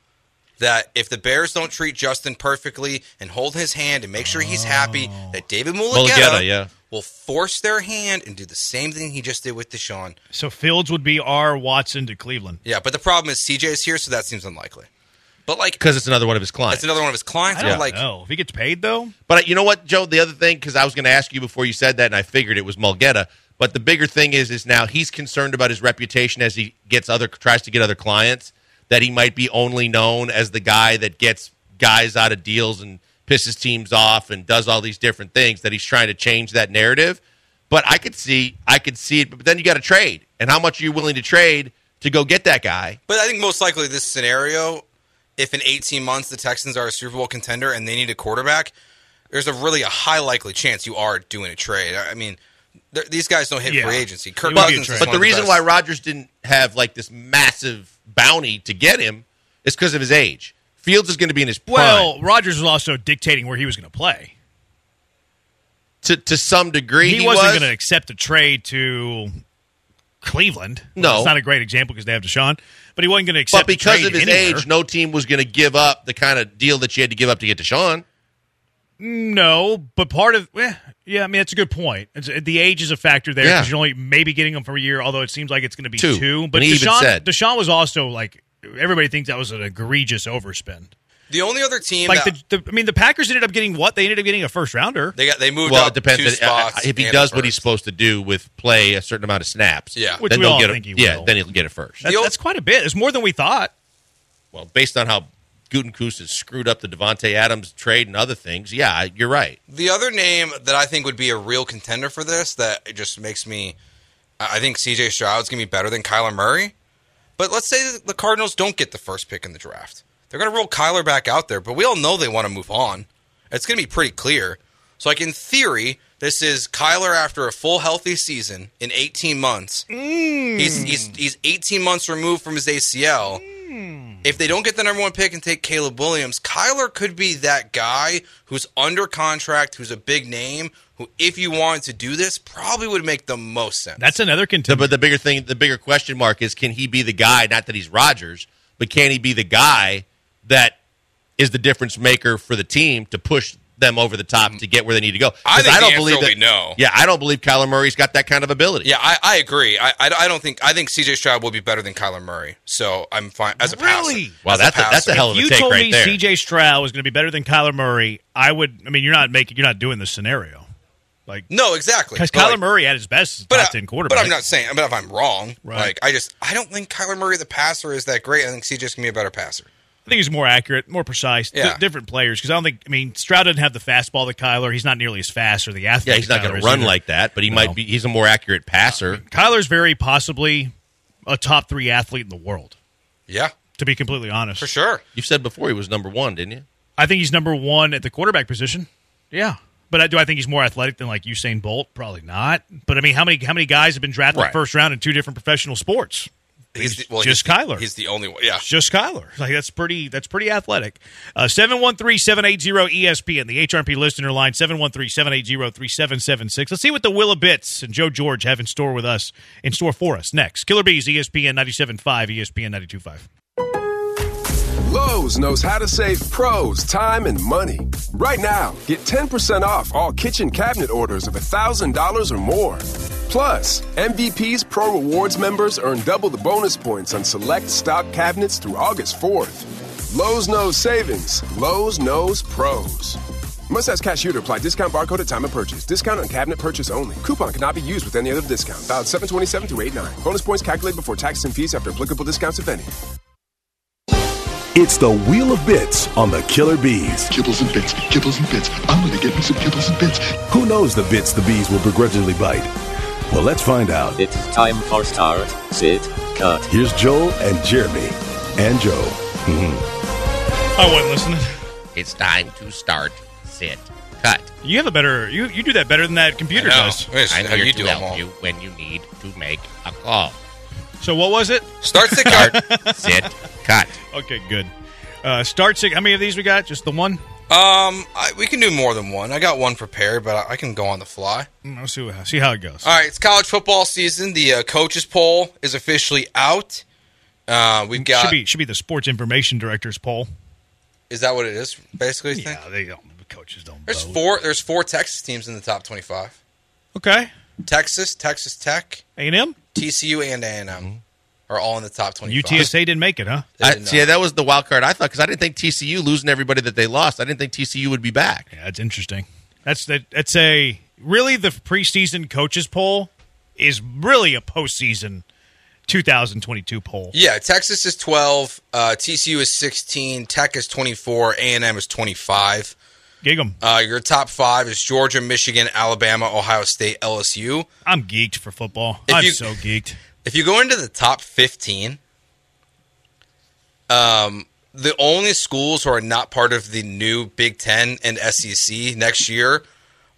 Speaker 4: That if the Bears don't treat Justin perfectly and hold his hand and make sure he's happy, oh. that David Mulugeta,
Speaker 3: Mulugeta, yeah.
Speaker 4: will force their hand and do the same thing he just did with Deshaun.
Speaker 2: So Fields would be our Watson to Cleveland.
Speaker 4: Yeah, but the problem is CJ is here, so that seems unlikely. But like,
Speaker 3: because it's another one of his clients.
Speaker 4: it's another one of his clients.
Speaker 2: I don't
Speaker 4: like,
Speaker 2: know if he gets paid though.
Speaker 3: But uh, you know what, Joe? The other thing, because I was going to ask you before you said that, and I figured it was Mulgeta. But the bigger thing is, is now he's concerned about his reputation as he gets other tries to get other clients. That he might be only known as the guy that gets guys out of deals and pisses teams off and does all these different things. That he's trying to change that narrative. But I could see, I could see it. But then you got to trade, and how much are you willing to trade to go get that guy?
Speaker 4: But I think most likely this scenario, if in 18 months the Texans are a Super Bowl contender and they need a quarterback, there's a really a high likely chance you are doing a trade. I mean, these guys don't hit
Speaker 2: Yeah.
Speaker 4: free agency. Kirk
Speaker 2: It would be a
Speaker 4: Cousins
Speaker 3: But the reason
Speaker 4: best.
Speaker 3: why Rodgers didn't have like this massive bounty to get him is because of his age. Fields is going to be in his prime.
Speaker 2: Well, Rodgers was also dictating where he was going to play.
Speaker 3: to to some degree,
Speaker 2: he,
Speaker 3: he,
Speaker 2: wasn't
Speaker 3: was.
Speaker 2: going to accept a trade to Cleveland.
Speaker 3: No.
Speaker 2: it's not a great example because they have Deshaun, but he wasn't going to accept.
Speaker 3: But
Speaker 2: a
Speaker 3: because
Speaker 2: trade
Speaker 3: of his
Speaker 2: anywhere.
Speaker 3: age, no team was going to give up the kind of deal that you had to give up to get Deshaun.
Speaker 2: no. But part of, eh, yeah, I mean that's a good point. It's, uh, the age is a factor there
Speaker 3: Yeah.
Speaker 2: you're only maybe getting him for a year, although it seems like it's going to be
Speaker 3: Two.
Speaker 2: two. But
Speaker 3: And he even
Speaker 2: Deshaun,
Speaker 3: said-
Speaker 2: Deshaun was also like everybody thinks that was an egregious overspend.
Speaker 4: the only other team
Speaker 2: Like
Speaker 4: that
Speaker 2: the, the, I mean, the Packers ended up getting what? They ended up getting a first rounder.
Speaker 4: they got they moved
Speaker 3: Well,
Speaker 4: up
Speaker 3: it depends
Speaker 4: two
Speaker 3: on- uh,
Speaker 4: spots
Speaker 3: if he does what he's supposed to do with play a certain amount of snaps.
Speaker 4: Yeah.
Speaker 2: Which
Speaker 3: then
Speaker 2: we all
Speaker 3: get
Speaker 2: think
Speaker 3: it.
Speaker 2: he
Speaker 3: Yeah,
Speaker 2: will.
Speaker 3: then he'll get it first.
Speaker 2: That's,
Speaker 4: The o-
Speaker 2: that's quite a bit. It's more than we thought.
Speaker 3: Well, based on how Gutekunst has screwed up the Davante Adams trade and other things, yeah, you're right.
Speaker 4: The other name that I think would be a real contender for this that just makes me I think CJ Stroud's to be better than Kyler Murray. But let's say the Cardinals don't get the first pick in the draft. They're going to roll Kyler back out there, but we all know they want to move on. It's going to be pretty clear. So like in theory, This is Kyler after a full healthy season in 18 months. Mm. He's, he's he's 18 months removed from his ACL. Mm. If they don't get the number one pick and take Caleb Williams, Kyler could be that guy who's under contract, who's a big name, who, if you wanted to do this, probably would make the most sense.
Speaker 2: That's another
Speaker 3: The-
Speaker 2: contender.
Speaker 3: but the bigger thing, the bigger question mark is: Can he be the guy? Not that he's Rodgers, but can he be the guy that is the difference maker for the team to push them over the top mm. to get where they need to go? 'Cause
Speaker 4: I think the
Speaker 3: don't
Speaker 4: answer
Speaker 3: believe
Speaker 4: will
Speaker 3: that.
Speaker 4: be no.
Speaker 3: Yeah, I don't believe Kyler Murray's got that kind of ability.
Speaker 4: Yeah, I, I agree. I, I, I don't think I think CJ Stroud will be better than Kyler Murray. So I'm fine as a
Speaker 2: Really?
Speaker 4: passer.
Speaker 3: Wow,
Speaker 4: As
Speaker 3: that's a- that's
Speaker 4: passer.
Speaker 3: a hell of a
Speaker 2: you
Speaker 3: take
Speaker 2: told
Speaker 3: right
Speaker 2: me
Speaker 3: there.
Speaker 2: CJ Stroud was going to be better than Kyler Murray. I would. I mean, you're not making. You're not doing this scenario. Like
Speaker 4: No, exactly.
Speaker 2: because
Speaker 4: But,
Speaker 2: Kyler
Speaker 4: like,
Speaker 2: Murray at his best is
Speaker 4: but,
Speaker 2: top
Speaker 4: I-
Speaker 2: ten quarterback.
Speaker 4: but I'm not saying. But if I'm wrong,
Speaker 2: Right.
Speaker 4: like I just I don't think Kyler Murray the passer is that great. I think CJ's gonna be a better passer.
Speaker 2: I think he's more accurate, more precise.
Speaker 4: Yeah.
Speaker 2: D- different players because I don't think. I mean, Stroud doesn't have the fastball that Kyler. He's not nearly as fast or the athlete.
Speaker 3: Yeah, he's not going to run
Speaker 2: either.
Speaker 3: like that, but he
Speaker 2: No.
Speaker 3: might be. He's a more accurate passer.
Speaker 2: Uh, Kyler's very possibly a top three athlete in the world.
Speaker 4: Yeah,
Speaker 2: To be completely honest,
Speaker 4: for sure.
Speaker 3: You said before he was number one, didn't you?
Speaker 2: I think he's number one at the quarterback position. Yeah. But I, do I think he's more athletic than like Usain Bolt? Probably not. But I mean, how many how many guys have been drafted in
Speaker 3: Right.
Speaker 2: the first round in two different professional sports?
Speaker 4: He's the, well,
Speaker 2: just
Speaker 4: he's
Speaker 2: Kyler.
Speaker 4: He's the only one. Yeah.
Speaker 2: Just Kyler. Like that's pretty. That's pretty athletic. Uh, Seven one three seven eight zero ESPN. The HRP listener line seven one three seven eight zero three seven seven six. Let's see what the Wheel of Bits and Joe George have in store with us in store for us next. Killer Bees ESPN 97.5, ESPN 92.5.
Speaker 6: Lowe's knows how to save pros time and money. Right now, get 10% off all kitchen cabinet orders of $1,000 or more. Plus, MVP's Pro Rewards members earn double the bonus points on select stock cabinets through August 4th. Lowe's knows savings. Lowe's knows pros. Must ask cashier to apply discount barcode at time of purchase. Discount on cabinet purchase only. Coupon cannot be used with any other discount. Valid 727 through 89. Bonus points calculated before taxes and fees after applicable discounts, if any.
Speaker 1: It's the Wheel of Bits on the Killer Bees.
Speaker 7: Kibbles and bits, kibbles and bits. I'm gonna get me some kibbles and bits.
Speaker 1: Who knows the bits the bees will begrudgingly bite? Well, let's find out.
Speaker 8: It's time for start, sit, cut.
Speaker 1: Here's Joel and Jeremy. And Joe. Mm-hmm.
Speaker 2: I wasn't listening.
Speaker 3: It's time to start, sit, cut.
Speaker 2: You have a better. You you do that better than that computer
Speaker 4: I know.
Speaker 2: does.
Speaker 4: It's
Speaker 3: I'm
Speaker 4: how
Speaker 3: here
Speaker 4: you
Speaker 3: to
Speaker 4: do them
Speaker 3: help
Speaker 4: all.
Speaker 3: you when you need to make a call.
Speaker 2: So what was it?
Speaker 4: Start the card.
Speaker 3: Sit, cut.
Speaker 2: Okay, good. Uh, start six. How many of these we got? Just the one.
Speaker 4: Um, I, we can do more than one. I got one prepared, but I, I can go on the fly.
Speaker 2: Mm, Let's see, what- see how it goes.
Speaker 4: All right, it's college football season. The uh, coaches poll is officially out. Uh, we've got.
Speaker 2: should be should be the sports information director's poll.
Speaker 4: Is that what it is? Basically, you think?
Speaker 2: Yeah, they don't. The coaches don't.
Speaker 4: There's
Speaker 2: vote.
Speaker 4: four. There's four Texas teams in the top 25.
Speaker 2: Okay.
Speaker 4: Texas, Texas Tech,
Speaker 2: A and M.
Speaker 4: TCU, and A&M are all in the top 25.
Speaker 2: UTSA didn't make it, huh?
Speaker 4: They
Speaker 3: I,
Speaker 4: did
Speaker 3: see,
Speaker 4: not.
Speaker 3: that was the wild card I thought because I didn't think TCU losing everybody that they lost. I didn't think TCU would be back.
Speaker 2: Yeah, that's interesting. That's that. That's a really the preseason coaches poll is really a postseason 2022 poll.
Speaker 4: Yeah, Texas is 12, uh, TCU is 16, Tech is 24, A&M is 25.
Speaker 2: Gig 'em.
Speaker 4: Uh, your top five is Georgia, Michigan, Alabama, Ohio State, LSU.
Speaker 2: I'm geeked for football.
Speaker 4: If
Speaker 2: I'm
Speaker 4: you-
Speaker 2: so geeked.
Speaker 4: If you go into the top 15, um, the only schools who are not part of the new Big Ten and SEC next year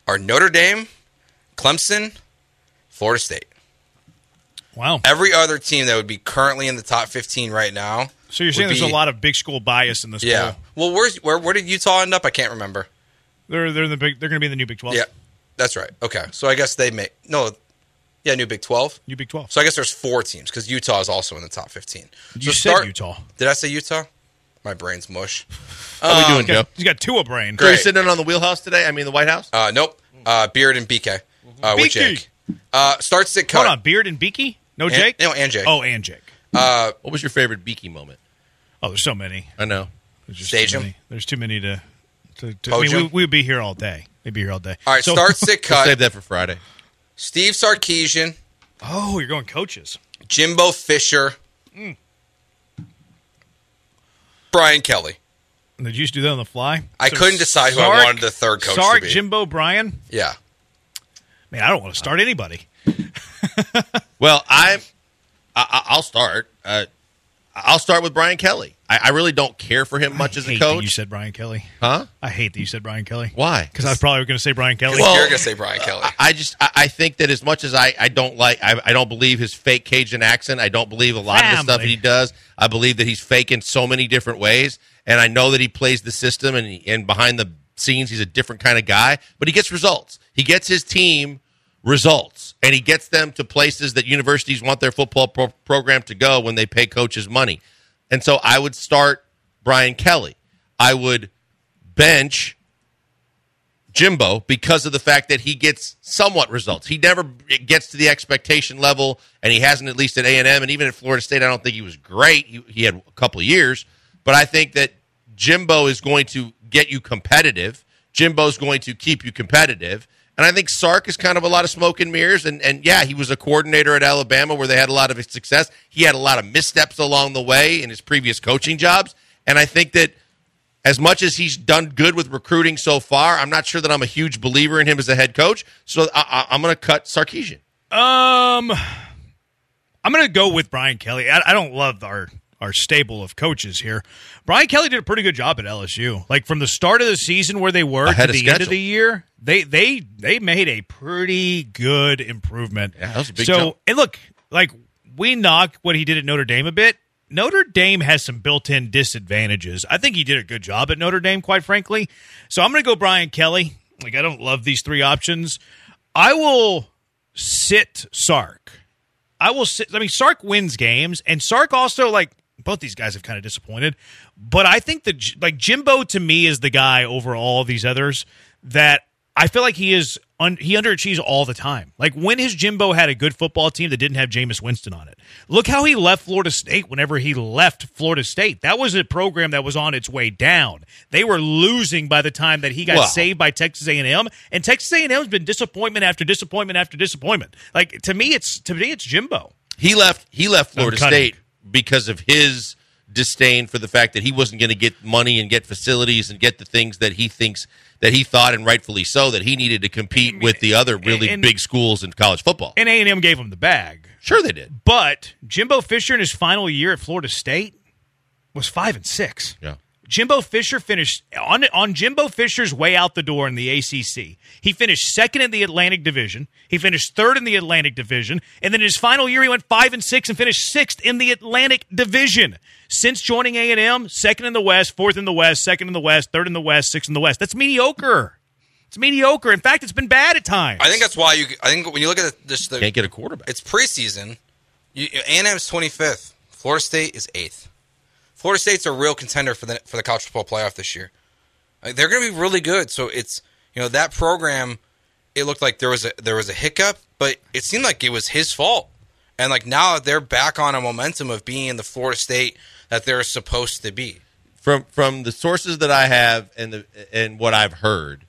Speaker 4: are Notre Dame, Clemson, Florida State.
Speaker 2: Wow.
Speaker 4: Every other team that would be currently in the top 15 right now.
Speaker 2: So you're saying there's
Speaker 4: be-
Speaker 2: a lot of big school bias in this
Speaker 4: Yeah.
Speaker 2: poll?
Speaker 4: Well, where's where where did Utah end up? I can't remember.
Speaker 2: They're they're in the big. They're going to be in the new Big 12.
Speaker 4: Yeah, that's right. Okay, so I guess they make no, yeah, new Big 12.
Speaker 2: New Big 12.
Speaker 4: So I guess there's four teams because Utah is also in the top 15.
Speaker 2: you
Speaker 4: so
Speaker 2: said Utah.
Speaker 4: Did I say Utah? My brain's mush.
Speaker 3: How we doing, Joe?
Speaker 2: got, he's got two a brain.
Speaker 3: So you're
Speaker 4: Great.
Speaker 3: sitting on the wheelhouse today? I mean, the White House?
Speaker 4: Uh, nope. Uh, Beard and BK. Uh, with
Speaker 2: BK.
Speaker 4: Jake. Uh, start sit cut.
Speaker 2: Hold on, Beard and Beaky? No
Speaker 4: And-
Speaker 2: Jake?
Speaker 4: no, and Jake.
Speaker 2: Oh, and Jake.
Speaker 4: Uh,
Speaker 3: What was your favorite Beaky moment?
Speaker 2: Oh, there's so many.
Speaker 3: I know.
Speaker 2: There's just
Speaker 4: Stage
Speaker 2: too
Speaker 4: 'em.
Speaker 2: many. There's too many to. to, to I mean, we,
Speaker 4: 'em.
Speaker 2: we would be here all day. We'd be here all day.
Speaker 4: all right,
Speaker 2: So-
Speaker 4: start sit
Speaker 3: We'll
Speaker 4: cut.
Speaker 3: save that for Friday.
Speaker 4: Steve Sarkisian,
Speaker 2: Oh, you're going coaches.
Speaker 4: Jimbo Fisher,
Speaker 2: Mm.
Speaker 4: Brian Kelly.
Speaker 2: Did you just do that on the fly?
Speaker 4: I couldn't decide who I wanted the third coach to
Speaker 2: Sark,
Speaker 4: be.
Speaker 2: Jimbo, Brian.
Speaker 4: Yeah.
Speaker 2: Man, I don't want to start anybody.
Speaker 3: Well, I'm. I, I- I'll start. Uh, I, I'll start with Brian Kelly. I, I really don't care for him much
Speaker 2: I
Speaker 3: as a
Speaker 2: hate that
Speaker 3: coach.
Speaker 2: you said Brian Kelly.
Speaker 3: huh?
Speaker 2: I hate that you said Brian Kelly.
Speaker 3: Why?
Speaker 2: Because I was probably going to say Brian Kelly.
Speaker 3: Well,
Speaker 4: You're gonna say Brian Kelly.
Speaker 3: I, I just I, I think that as much as I, I don't like I, I don't believe his fake Cajun accent. I don't believe a lot of the stuff
Speaker 2: Family.
Speaker 3: he does. I believe that he's fake in so many different ways, and I know that he plays the system and and behind the scenes he's a different kind of guy. But he gets results. He gets his team results, and he gets them to places that universities want their football pro- program to go when they pay coaches money. And so I would start Brian Kelly. I would bench Jimbo because of the fact that he gets somewhat results. He never gets to the expectation level, and he hasn't at least at A and M, and even at Florida State. I don't think he was great. He, he had a couple years, but I think that Jimbo is going to get you competitive. Jimbo's going to keep you competitive. And I think Sark is kind of a lot of smoke and mirrors. And, and yeah, he was a coordinator at Alabama where they had a lot of success. He had a lot of missteps along the way in his previous coaching jobs. And I think that as much as he's done good with recruiting so far, I'm not sure that I'm a huge believer in him as a head coach. So I, I'm going to cut Sarkisian.
Speaker 2: Um, I'm going to go with Brian Kelly. I, I don't love our our stable of coaches here. Brian Kelly did a pretty good job at LSU. Like from the start of the season where they were
Speaker 3: Ahead
Speaker 2: to the end of the year, they they they made a pretty good improvement.
Speaker 3: Yeah, that was a big
Speaker 2: so,
Speaker 3: jump.
Speaker 2: and look, like we knock what he did at Notre Dame a bit. Notre Dame has some built-in disadvantages. I think he did a good job at Notre Dame, quite frankly. So I'm going to go Brian Kelly. Like I don't love these three options. I will sit Sark. I will sit. I mean, Sark wins games, and Sark also like both these guys have kind of disappointed. But I think that like Jimbo to me is the guy over all these others that I feel like he is un, he underachieves all the time. Like when his Jimbo had a good football team that didn't have Jameis Winston on it. Look how he left Florida State whenever he left Florida State. That was a program that was on its way down. They were losing by the time that he got
Speaker 3: Well-
Speaker 2: saved by Texas A&M, and Texas A&M has been disappointment after disappointment after disappointment. Like to me, it's to me it's Jimbo.
Speaker 3: He left. He left Florida. State because of his disdain for the fact that he wasn't going to get money and get facilities and get the things that he thinks that he thought and rightfully so that he needed to compete with the other really
Speaker 2: and-
Speaker 3: big schools in college football.
Speaker 2: And A&M gave him the bag.
Speaker 3: Sure, they did.
Speaker 2: But Jimbo Fisher in his final year at Florida State was five and six.
Speaker 3: Yeah.
Speaker 2: Jimbo Fisher finished on on Jimbo Fisher's way out the door in the ACC. He finished second in the Atlantic Division. He finished third in the Atlantic Division, and then in his final year he went five and six and finished sixth in the Atlantic Division. Since joining A and M, second in the West, fourth in the West, second in the West, third in the West, sixth in the West. That's mediocre. It's mediocre. In fact, it's been bad at times.
Speaker 4: I think that's why you. I think when you look at this, the,
Speaker 3: Can't get a quarterback.
Speaker 4: it's preseason. A&M's 25th. Florida State is eighth. Florida State's a real contender for the for the college football playoff this year. Like, they're going to be really good. So it's you know that program. It looked like there was a there was a hiccup, but it seemed like it was his fault. And like now they're back on a momentum of being in the Florida State that they're supposed to be.
Speaker 3: from from the sources that I have and the and what I've heard,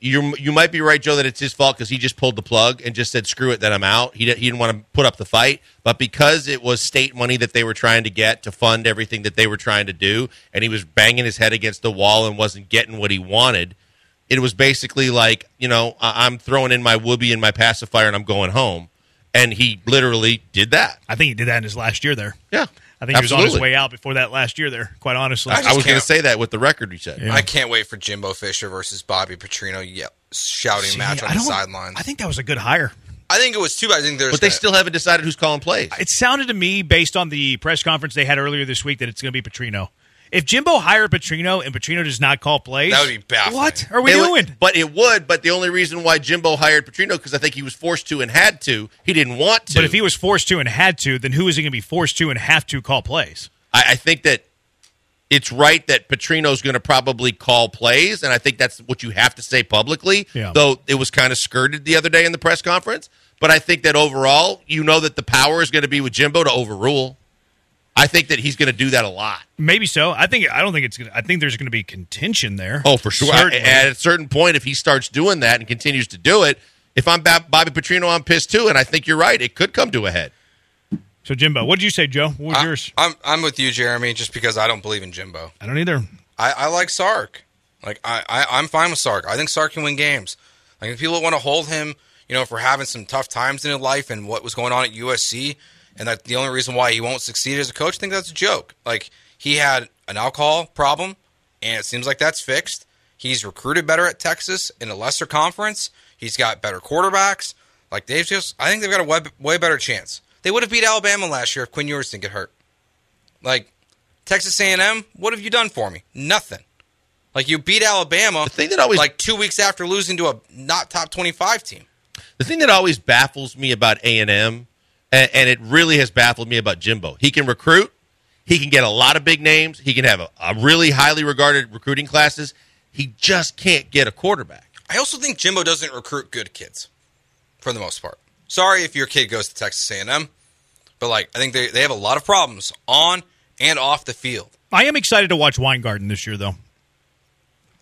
Speaker 3: you you might be right, Joe, that it's his fault because he just pulled the plug and just said screw it, that I'm out. He he didn't want to put up the fight, but because it was state money that they were trying to get to fund everything that they were trying to do, and he was banging his head against the wall and wasn't getting what he wanted. It was basically like, you know, I- I'm throwing in my whoopee and my pacifier and I'm going home. And he literally did that.
Speaker 2: I think he did that in his last year there.
Speaker 3: Yeah.
Speaker 2: I think he was on his way out before that last year there. Quite honestly,
Speaker 4: I
Speaker 3: I was going to say that with the record you said.
Speaker 2: Yeah.
Speaker 4: I can't wait for Jimbo Fisher versus Bobby Petrino. Yeah, shouting
Speaker 2: See,
Speaker 4: match on the
Speaker 2: don't-
Speaker 4: sidelines.
Speaker 2: I think that was a good hire.
Speaker 4: I think it was too bad. I think there's.
Speaker 3: But they
Speaker 4: gonna-
Speaker 3: still haven't decided who's calling plays.
Speaker 2: It sounded to me, based on the press conference they had earlier this week, that it's going to be Petrino. If Jimbo hired Petrino and Petrino does not call plays,
Speaker 4: That would be baffling.
Speaker 2: What are we
Speaker 3: It would-
Speaker 2: doing?
Speaker 3: but it would. But the only reason why Jimbo hired Petrino because I think he was forced to and had to. He didn't want to.
Speaker 2: But if he was forced to and had to, then who is he going to be forced to and have to call plays?
Speaker 3: I, I think that it's right that Petrino's going to probably call plays, and I think that's what you have to say publicly.
Speaker 2: Yeah.
Speaker 3: Though it was kind of skirted the other day in the press conference. But I think that overall, you know that the power is going to be with Jimbo to overrule. I think that he's going to do that a lot.
Speaker 2: Maybe so. I think. I don't think it's. Gonna, I think there's going to be contention there.
Speaker 3: Oh, for sure.
Speaker 2: Certainly.
Speaker 3: At a certain point, if he starts doing that and continues to do it, if I'm Bobby Petrino, I'm pissed too. And I think you're right. It could come to a head.
Speaker 2: So Jimbo, what did you say, Joe? What was
Speaker 4: I,
Speaker 2: yours?
Speaker 4: I'm I'm with you, Jeremy, just because I don't believe in Jimbo.
Speaker 2: I don't either.
Speaker 4: I, I like Sark. Like I, I I'm fine with Sark. I think Sark can win games. Like if people want to hold him, you know, for having some tough times in his life and what was going on at USC, and that the only reason why he won't succeed as a coach, I think that's a joke. Like he had an alcohol problem, and it seems like that's fixed. He's recruited better at Texas in a lesser conference. He's got better quarterbacks. Like they've just, I think they've got a way, way better chance. They would have beat Alabama last year if Quinn Ewers didn't get hurt. Like Texas A&M, what have you done for me? Nothing. Like you beat Alabama.
Speaker 3: The thing that always-
Speaker 4: like two weeks after losing to a not top twenty-five team.
Speaker 3: The thing that always baffles me about A and M, and it really has baffled me about Jimbo. He can recruit. He can get a lot of big names. He can have a, a really highly regarded recruiting classes. He just can't get a quarterback.
Speaker 4: I also think Jimbo doesn't recruit good kids, for the most part. Sorry if your kid goes to Texas A&M, but like I think they they have a lot of problems on and off the field.
Speaker 2: I am excited to watch Weingarten this year, though.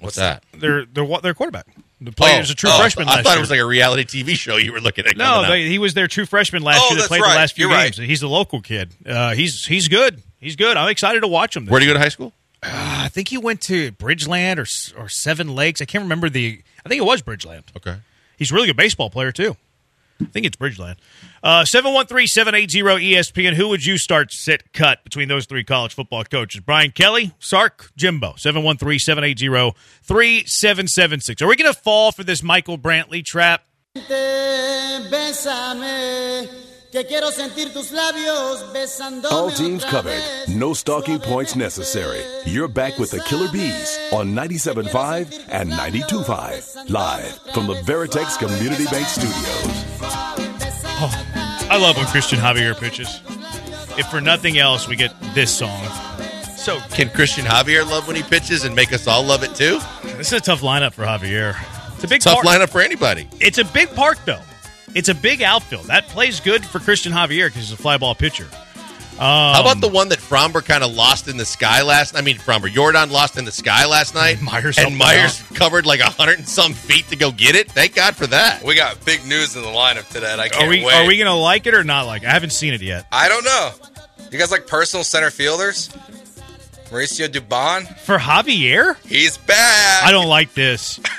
Speaker 3: What's that?
Speaker 2: They're they're their quarterback. The player is a true
Speaker 3: oh,
Speaker 2: freshman.
Speaker 3: I
Speaker 2: last
Speaker 3: thought
Speaker 2: year.
Speaker 3: it was like a reality TV show you were looking at.
Speaker 2: No, they, he was their true freshman last
Speaker 4: Oh,
Speaker 2: year. That played
Speaker 4: right.
Speaker 2: the last few
Speaker 4: You're right.
Speaker 2: games. He's a local kid. Uh, he's he's good. He's good. I'm excited to watch him. this
Speaker 3: Where do you go to high school?
Speaker 2: I think he went to Bridgeland or or Seven Lakes. I can't remember the. I think it was Bridgeland.
Speaker 3: Okay.
Speaker 2: He's a really good baseball player too. I think it's Bridgeland. Uh, Seven one three seven eight zero ESPN. Who would you start sit cut between those three college football coaches? Brian Kelly, Sark, Jimbo. 713-780-3776. Are we going to fall for this Michael Brantley trap?
Speaker 1: All teams covered. No stalking points necessary. You're back with the Killer Bees on 97.5 and 92.5. Live from the Veritex Community Bank Studios.
Speaker 2: Oh, I love when Christian Javier pitches. If for nothing else, we get this song. So
Speaker 3: Can Christian Javier love when he pitches and make us all love it too?
Speaker 2: this is a tough lineup for Javier. It's a big
Speaker 3: Tough
Speaker 2: park.
Speaker 3: lineup for anybody.
Speaker 2: It's a big park though. It's a big outfield. That plays good for Christian Javier because he's a fly ball pitcher.
Speaker 3: Um, How about the one that Framber kind of lost in the sky last? I mean, Framber Yordan lost in the sky last night.
Speaker 2: Meyers
Speaker 3: and
Speaker 2: him
Speaker 3: Meyers covered like a hundred and some feet to go get it. Thank God for that.
Speaker 4: We got big news in the lineup today. and I can't
Speaker 2: Are we
Speaker 4: wait.
Speaker 2: are we gonna like it or not like? it? I haven't seen it yet.
Speaker 4: I don't know. You guys like personal center fielders? Mauricio Dubon,
Speaker 2: For Javier,
Speaker 4: he's back.
Speaker 2: I don't like this.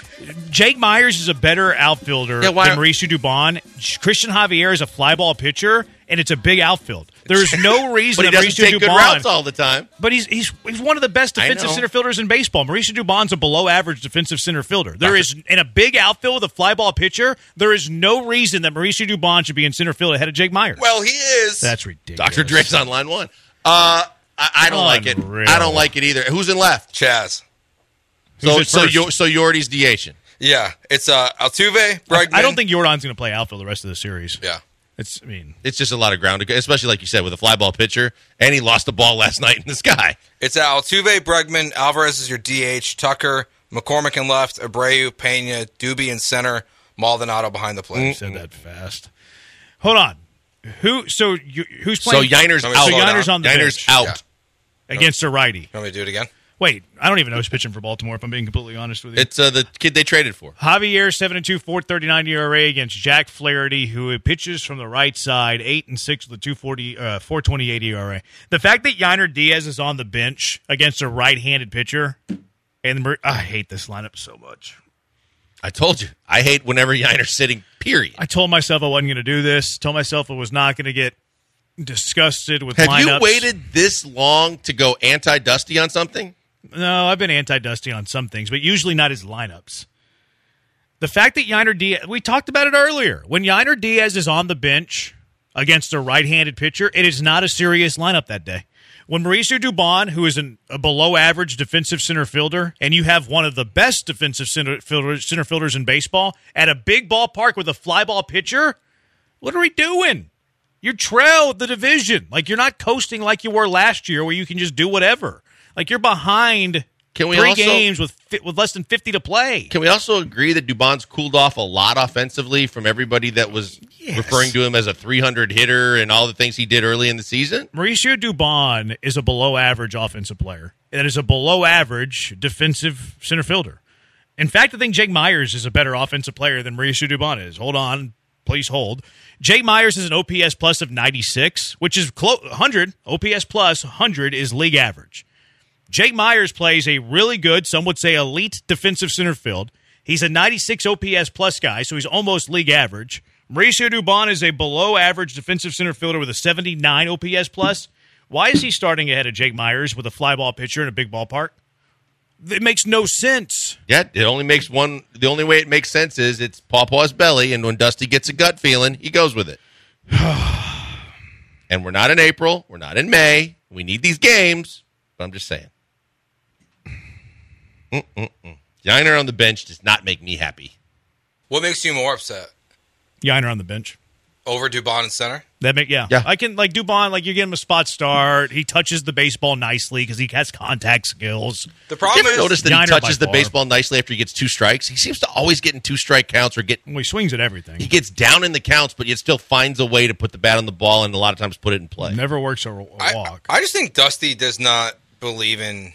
Speaker 2: Jake Meyers is a better outfielder
Speaker 3: Yeah, why-
Speaker 2: than Mauricio Dubon. Christian Javier is a fly ball pitcher, and it's a big outfield. There's no reason
Speaker 3: But he doesn't
Speaker 2: Mauricio
Speaker 3: take good
Speaker 2: Dubon.
Speaker 3: routes all the time.
Speaker 2: But he's he's he's one of the best defensive
Speaker 3: know.
Speaker 2: center fielders in baseball. Mauricio Dubon's a below average defensive center fielder. There is in a big outfield with a fly ball pitcher. There is no reason that Mauricio Dubon should be in center field ahead of Jake Meyers.
Speaker 4: Well, he is.
Speaker 2: That's ridiculous.
Speaker 3: Dr. Dre's on line one. Uh, I, I don't like it. I don't like it either. Who's in left?
Speaker 4: Chas.
Speaker 2: Who's
Speaker 3: So
Speaker 2: at
Speaker 3: so
Speaker 2: first?
Speaker 3: Yo- so Yordy's DHing.
Speaker 4: Yeah, it's uh, Altuve, Bregman.
Speaker 2: I don't think Yordan's going to play outfield the rest of the series.
Speaker 4: Yeah.
Speaker 2: It's I mean
Speaker 3: It's just a lot of ground, to go, especially like you said with a fly ball pitcher, and he lost the ball last night in the sky.
Speaker 4: It's Altuve, Bregman, Alvarez is your DH, Tucker, McCormick in left, Abreu, Pena, Doobie in center, Maldonado behind the plate.
Speaker 2: you said that fast. Hold on. Who? So you, who's
Speaker 3: So
Speaker 2: playing?
Speaker 3: Yainer's
Speaker 4: Let me
Speaker 3: out.
Speaker 4: slow Yainer's
Speaker 2: on the
Speaker 3: Yainer's
Speaker 2: bench
Speaker 3: out.
Speaker 4: Yeah.
Speaker 2: against a righty.
Speaker 4: You want me to do it again?
Speaker 2: Wait, I don't even know who's pitching for Baltimore. If I'm being completely honest with you,
Speaker 3: It's uh, the kid they traded for.
Speaker 2: Javier seven and two, four thirty nine ERA against Jack Flaherty, who pitches from the right side, eight and six with a two forty, uh, four twenty eight ERA. The fact that Yainer Diaz is on the bench against a right handed pitcher, and I hate this lineup so much.
Speaker 3: I told you. I hate whenever Yainer's sitting. Period.
Speaker 2: I told myself I wasn't going to do this. Told myself I was not going to get disgusted with
Speaker 3: Have you waited this long to go anti Dusty on something?
Speaker 2: No, I've been anti Dusty on some things, but usually not his lineups. The fact that Yainer Diaz, we talked about it earlier. When Yainer Diaz is on the bench against a right handed pitcher, it is not a serious lineup that day. When Mauricio Dubon, who is an, a below average defensive center fielder, and you have one of the best defensive center, fielder, center fielders in baseball at a big ballpark with a fly ball pitcher, what are we doing? You trail the division. Like you're not coasting like you were last year, where you can just do whatever. Like you're behind
Speaker 3: Can we
Speaker 2: three
Speaker 3: also-
Speaker 2: games with with less than fifty to play.
Speaker 3: Can we also agree that Dubon's cooled off a lot offensively from everybody that was
Speaker 2: Yes.
Speaker 3: referring to him as a 300 hitter and all the things he did early in the season?
Speaker 2: Mauricio Dubon is a below average offensive player. That is a below average defensive center fielder. In fact, I think Jake Meyers is a better offensive player than Mauricio Dubon is. Hold on, please hold. Jake Meyers is an OPS plus of 96, which is close 100. OPS plus 100 is league average. Jake Meyers plays a really good, some would say elite defensive center field. He's a 96 OPS plus guy, so he's almost league average. Mauricio Dubon is a below average defensive center fielder with a 79 OPS plus. Why is he starting ahead of Jake Meyers with a fly ball pitcher in a big ballpark? It makes no sense.
Speaker 3: Yeah, it only makes one. The only way it makes sense is it's Pawpaw's belly, and when Dusty gets a gut feeling, he goes with it. and we're not in April. We're not in May. We need these games. But I'm just saying. Mm-mm-mm. Yainer on the bench does not make me happy.
Speaker 4: What makes you more upset?
Speaker 2: Yainer on the bench.
Speaker 4: Over Dubon in center?
Speaker 2: That make yeah.
Speaker 3: Yeah.
Speaker 2: I can like Dubon. Like you give him a spot start. He touches the baseball nicely because he has contact skills.
Speaker 4: The problem
Speaker 3: ever
Speaker 4: is
Speaker 3: notice that he
Speaker 2: Yainer
Speaker 3: touches the
Speaker 2: far.
Speaker 3: baseball nicely after he gets two strikes? He seems to always get in two strike counts or get
Speaker 2: Well, he swings at everything.
Speaker 3: he gets down in the counts, but yet still finds a way to put the bat on the ball and a lot of times put it in play.
Speaker 2: Never works a, a
Speaker 4: I,
Speaker 2: walk.
Speaker 4: I just think Dusty does not believe in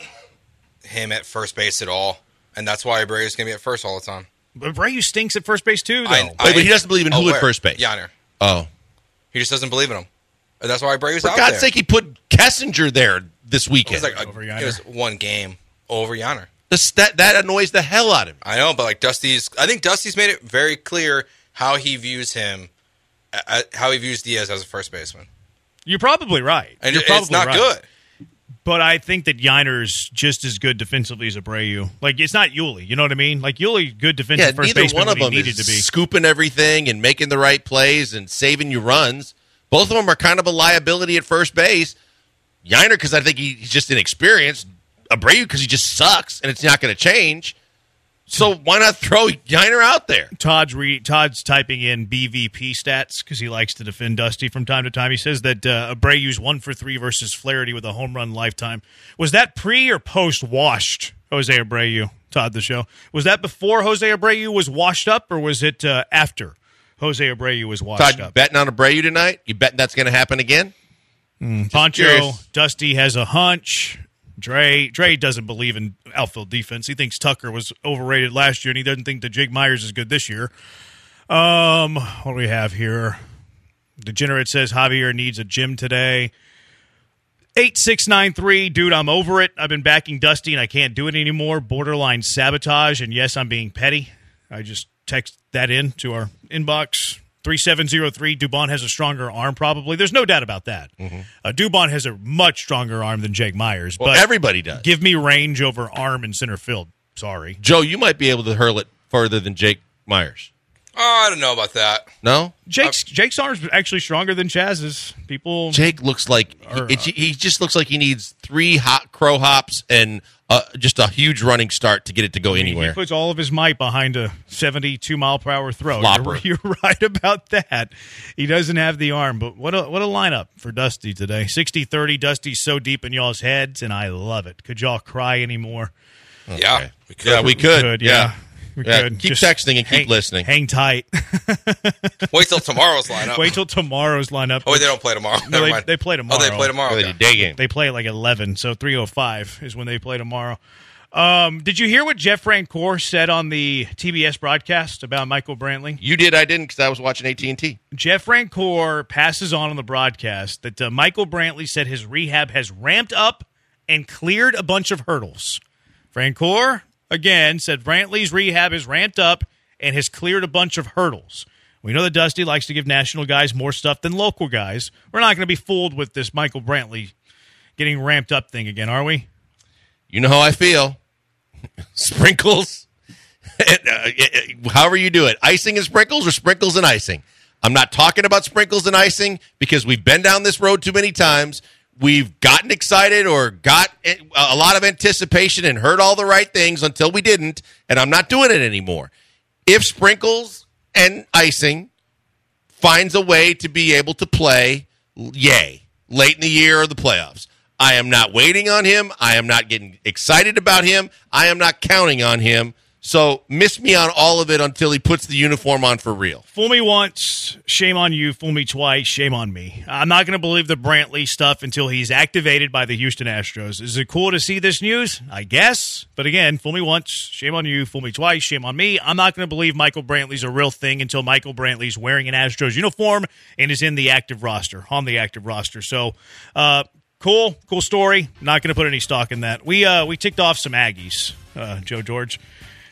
Speaker 4: him at first base at all, and that's why Abreu's going to be at first all the time.
Speaker 2: but Brayu stinks at first base too, though.
Speaker 4: I-
Speaker 3: Wait, but he doesn't believe in who at first base?
Speaker 4: Yainer.
Speaker 3: Oh,
Speaker 4: He just doesn't believe in him, and that's why Abreu's
Speaker 3: for
Speaker 4: out
Speaker 3: God's
Speaker 4: there.
Speaker 3: sake, he put Kessinger there this weekend.
Speaker 4: it was like a,
Speaker 2: Over
Speaker 4: it was one game over Yainer.
Speaker 3: The- that that annoys the hell out of me.
Speaker 4: I know, but like Dusty's, I think Dusty's made it very clear how he views him, uh, how he views Diaz as a first baseman,
Speaker 2: You're probably right.
Speaker 4: and
Speaker 2: You're probably
Speaker 4: it's not
Speaker 2: right.
Speaker 4: good.
Speaker 2: But I think that Yainer's just as good defensively as Abreu. Like it's not Yuli. You know what I mean? Like Yuli, good defensive
Speaker 3: Yeah,
Speaker 2: first baseman
Speaker 3: one of them
Speaker 2: needed
Speaker 3: is
Speaker 2: to be.
Speaker 3: scooping everything and making the right plays and saving you runs. Both of them are kind of a liability at first base. Yiner because I think he, he's just inexperienced. Abreu because he just sucks and it's not going to change. So why not throw Yainer out there?
Speaker 2: Todd's re- Todd's typing in BVP stats because he likes to defend Dusty from time to time. He says that uh, Abreu's one for three versus Flaherty with a home run lifetime. Was that pre or post washed Jose Abreu? Todd, the show was that before Jose Abreu was washed up, or was it uh, after Jose Abreu was washed
Speaker 3: Todd, you
Speaker 2: up?
Speaker 3: betting on Abreu tonight? You betting that's going to happen again?
Speaker 2: Poncho,
Speaker 3: curious.
Speaker 2: Dusty has a hunch. Dre Dre doesn't believe in outfield defense. He thinks Tucker was overrated last year, and he doesn't think that Jake Meyers is good this year. Um, what do we have here? Degenerate says Javier needs a gym today. Eight six nine three, dude. I'm over it. I've been backing Dusty, and I can't do it anymore. Borderline sabotage, and yes, I'm being petty. I just text that in to our inbox. 3703 Dubon has a stronger arm probably. There's no doubt about that. Uh, Dubon has a much stronger arm than Jake Meyers,
Speaker 3: Well,
Speaker 2: but
Speaker 3: everybody does.
Speaker 2: give me range over arm in center field. Sorry.
Speaker 3: Joe, you might be able to hurl it further than Jake Meyers.
Speaker 4: Oh, I don't know about that.
Speaker 3: No,
Speaker 2: Jake's Jake's arm's actually stronger than Chas's. People
Speaker 3: Jake looks like
Speaker 2: Or,
Speaker 3: he, he just looks like he needs three hot crow hops and uh, just a huge running start to get it to go anywhere.
Speaker 2: He
Speaker 3: anywhere.
Speaker 2: puts all of his might behind a 72 mile per hour throw. You're, you're right about that. He doesn't have the arm, but what a what a lineup for Dusty today. 60-30. Dusty's so deep in y'all's heads, and I love it. Could y'all cry anymore?
Speaker 4: Yeah, we could.
Speaker 3: Yeah, we could.
Speaker 2: Could,
Speaker 3: yeah.
Speaker 2: Yeah. We
Speaker 3: Yeah,
Speaker 2: could.
Speaker 3: keep texting and keep
Speaker 2: hang-
Speaker 3: listening.
Speaker 2: Hang tight.
Speaker 4: Wait till tomorrow's lineup.
Speaker 2: Wait till tomorrow's lineup.
Speaker 4: Oh, wait, they don't play tomorrow.
Speaker 2: No,
Speaker 4: Never
Speaker 2: they-
Speaker 4: mind.
Speaker 2: they play tomorrow.
Speaker 4: Oh, they play tomorrow.
Speaker 3: Oh, they did day game.
Speaker 2: They play like 11, so 305 is when they play tomorrow. Um, did you hear what Jeff Francoeur said on the TBS broadcast about Michael Brantley?
Speaker 3: You did. I didn't because I was watching AT and T.
Speaker 2: Jeff Francoeur passes on on the broadcast that uh, Michael Brantley said his rehab has ramped up and cleared a bunch of hurdles. Francoeur, again, said Brantley's rehab is ramped up and has cleared a bunch of hurdles. We know that Dusty likes to give national guys more stuff than local guys. We're not going to be fooled with this Michael Brantley getting ramped up thing again, are we?
Speaker 3: You know how I feel. sprinkles, uh, however you do it, icing and sprinkles or sprinkles and icing. I'm not talking about sprinkles and icing because we've been down this road too many times. We've gotten excited or got a lot of anticipation and heard all the right things until we didn't, and I'm not doing it anymore. If sprinkles and icing finds a way to be able to play, yay, late in the year or the playoffs. I am not waiting on him. I am not getting excited about him. I am not counting on him. So miss me on all of it until he puts the uniform on for real.
Speaker 2: Fool me once, shame on you. Fool me twice, shame on me. I'm not going to believe the Brantley stuff until he's activated by the Houston Astros. Is it cool to see this news? I guess. But again, fool me once, shame on you. Fool me twice, shame on me. I'm not going to believe Michael Brantley's a real thing until Michael Brantley's wearing an Astros uniform and is in the active roster, on the active roster. So, uh, cool, cool story. Not going to put any stock in that. We uh, we ticked off some Aggies, uh, Joe George.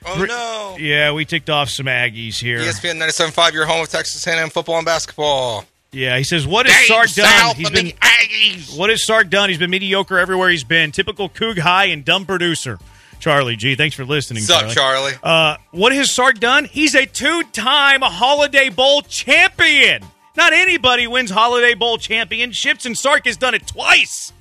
Speaker 4: Oh no!
Speaker 2: Yeah, we ticked off some Aggies here.
Speaker 4: ESPN 97.5, your home of Texas A&M football and basketball.
Speaker 2: Yeah, he says, "What has Sark done? He's been
Speaker 3: Aggies.
Speaker 2: what has Sark done? He's been mediocre everywhere he's been. Typical Coug high and dumb producer." Charlie G, thanks for listening.
Speaker 4: Sup, Charlie?
Speaker 2: Uh, what has Sark done? He's a two-time Holiday Bowl champion. Not anybody wins Holiday Bowl championships, and Sark has done it twice.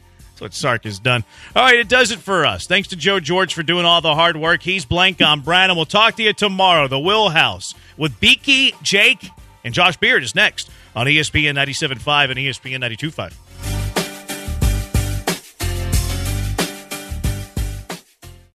Speaker 2: That's what Sark has done. All right, it does it for us. Thanks to Joe George for doing all the hard work. He's blank on Brandon. We'll talk to you tomorrow. The Will House with Beaky, Jake, and Josh Beard is next on ESPN 97.5 and ESPN 92.5.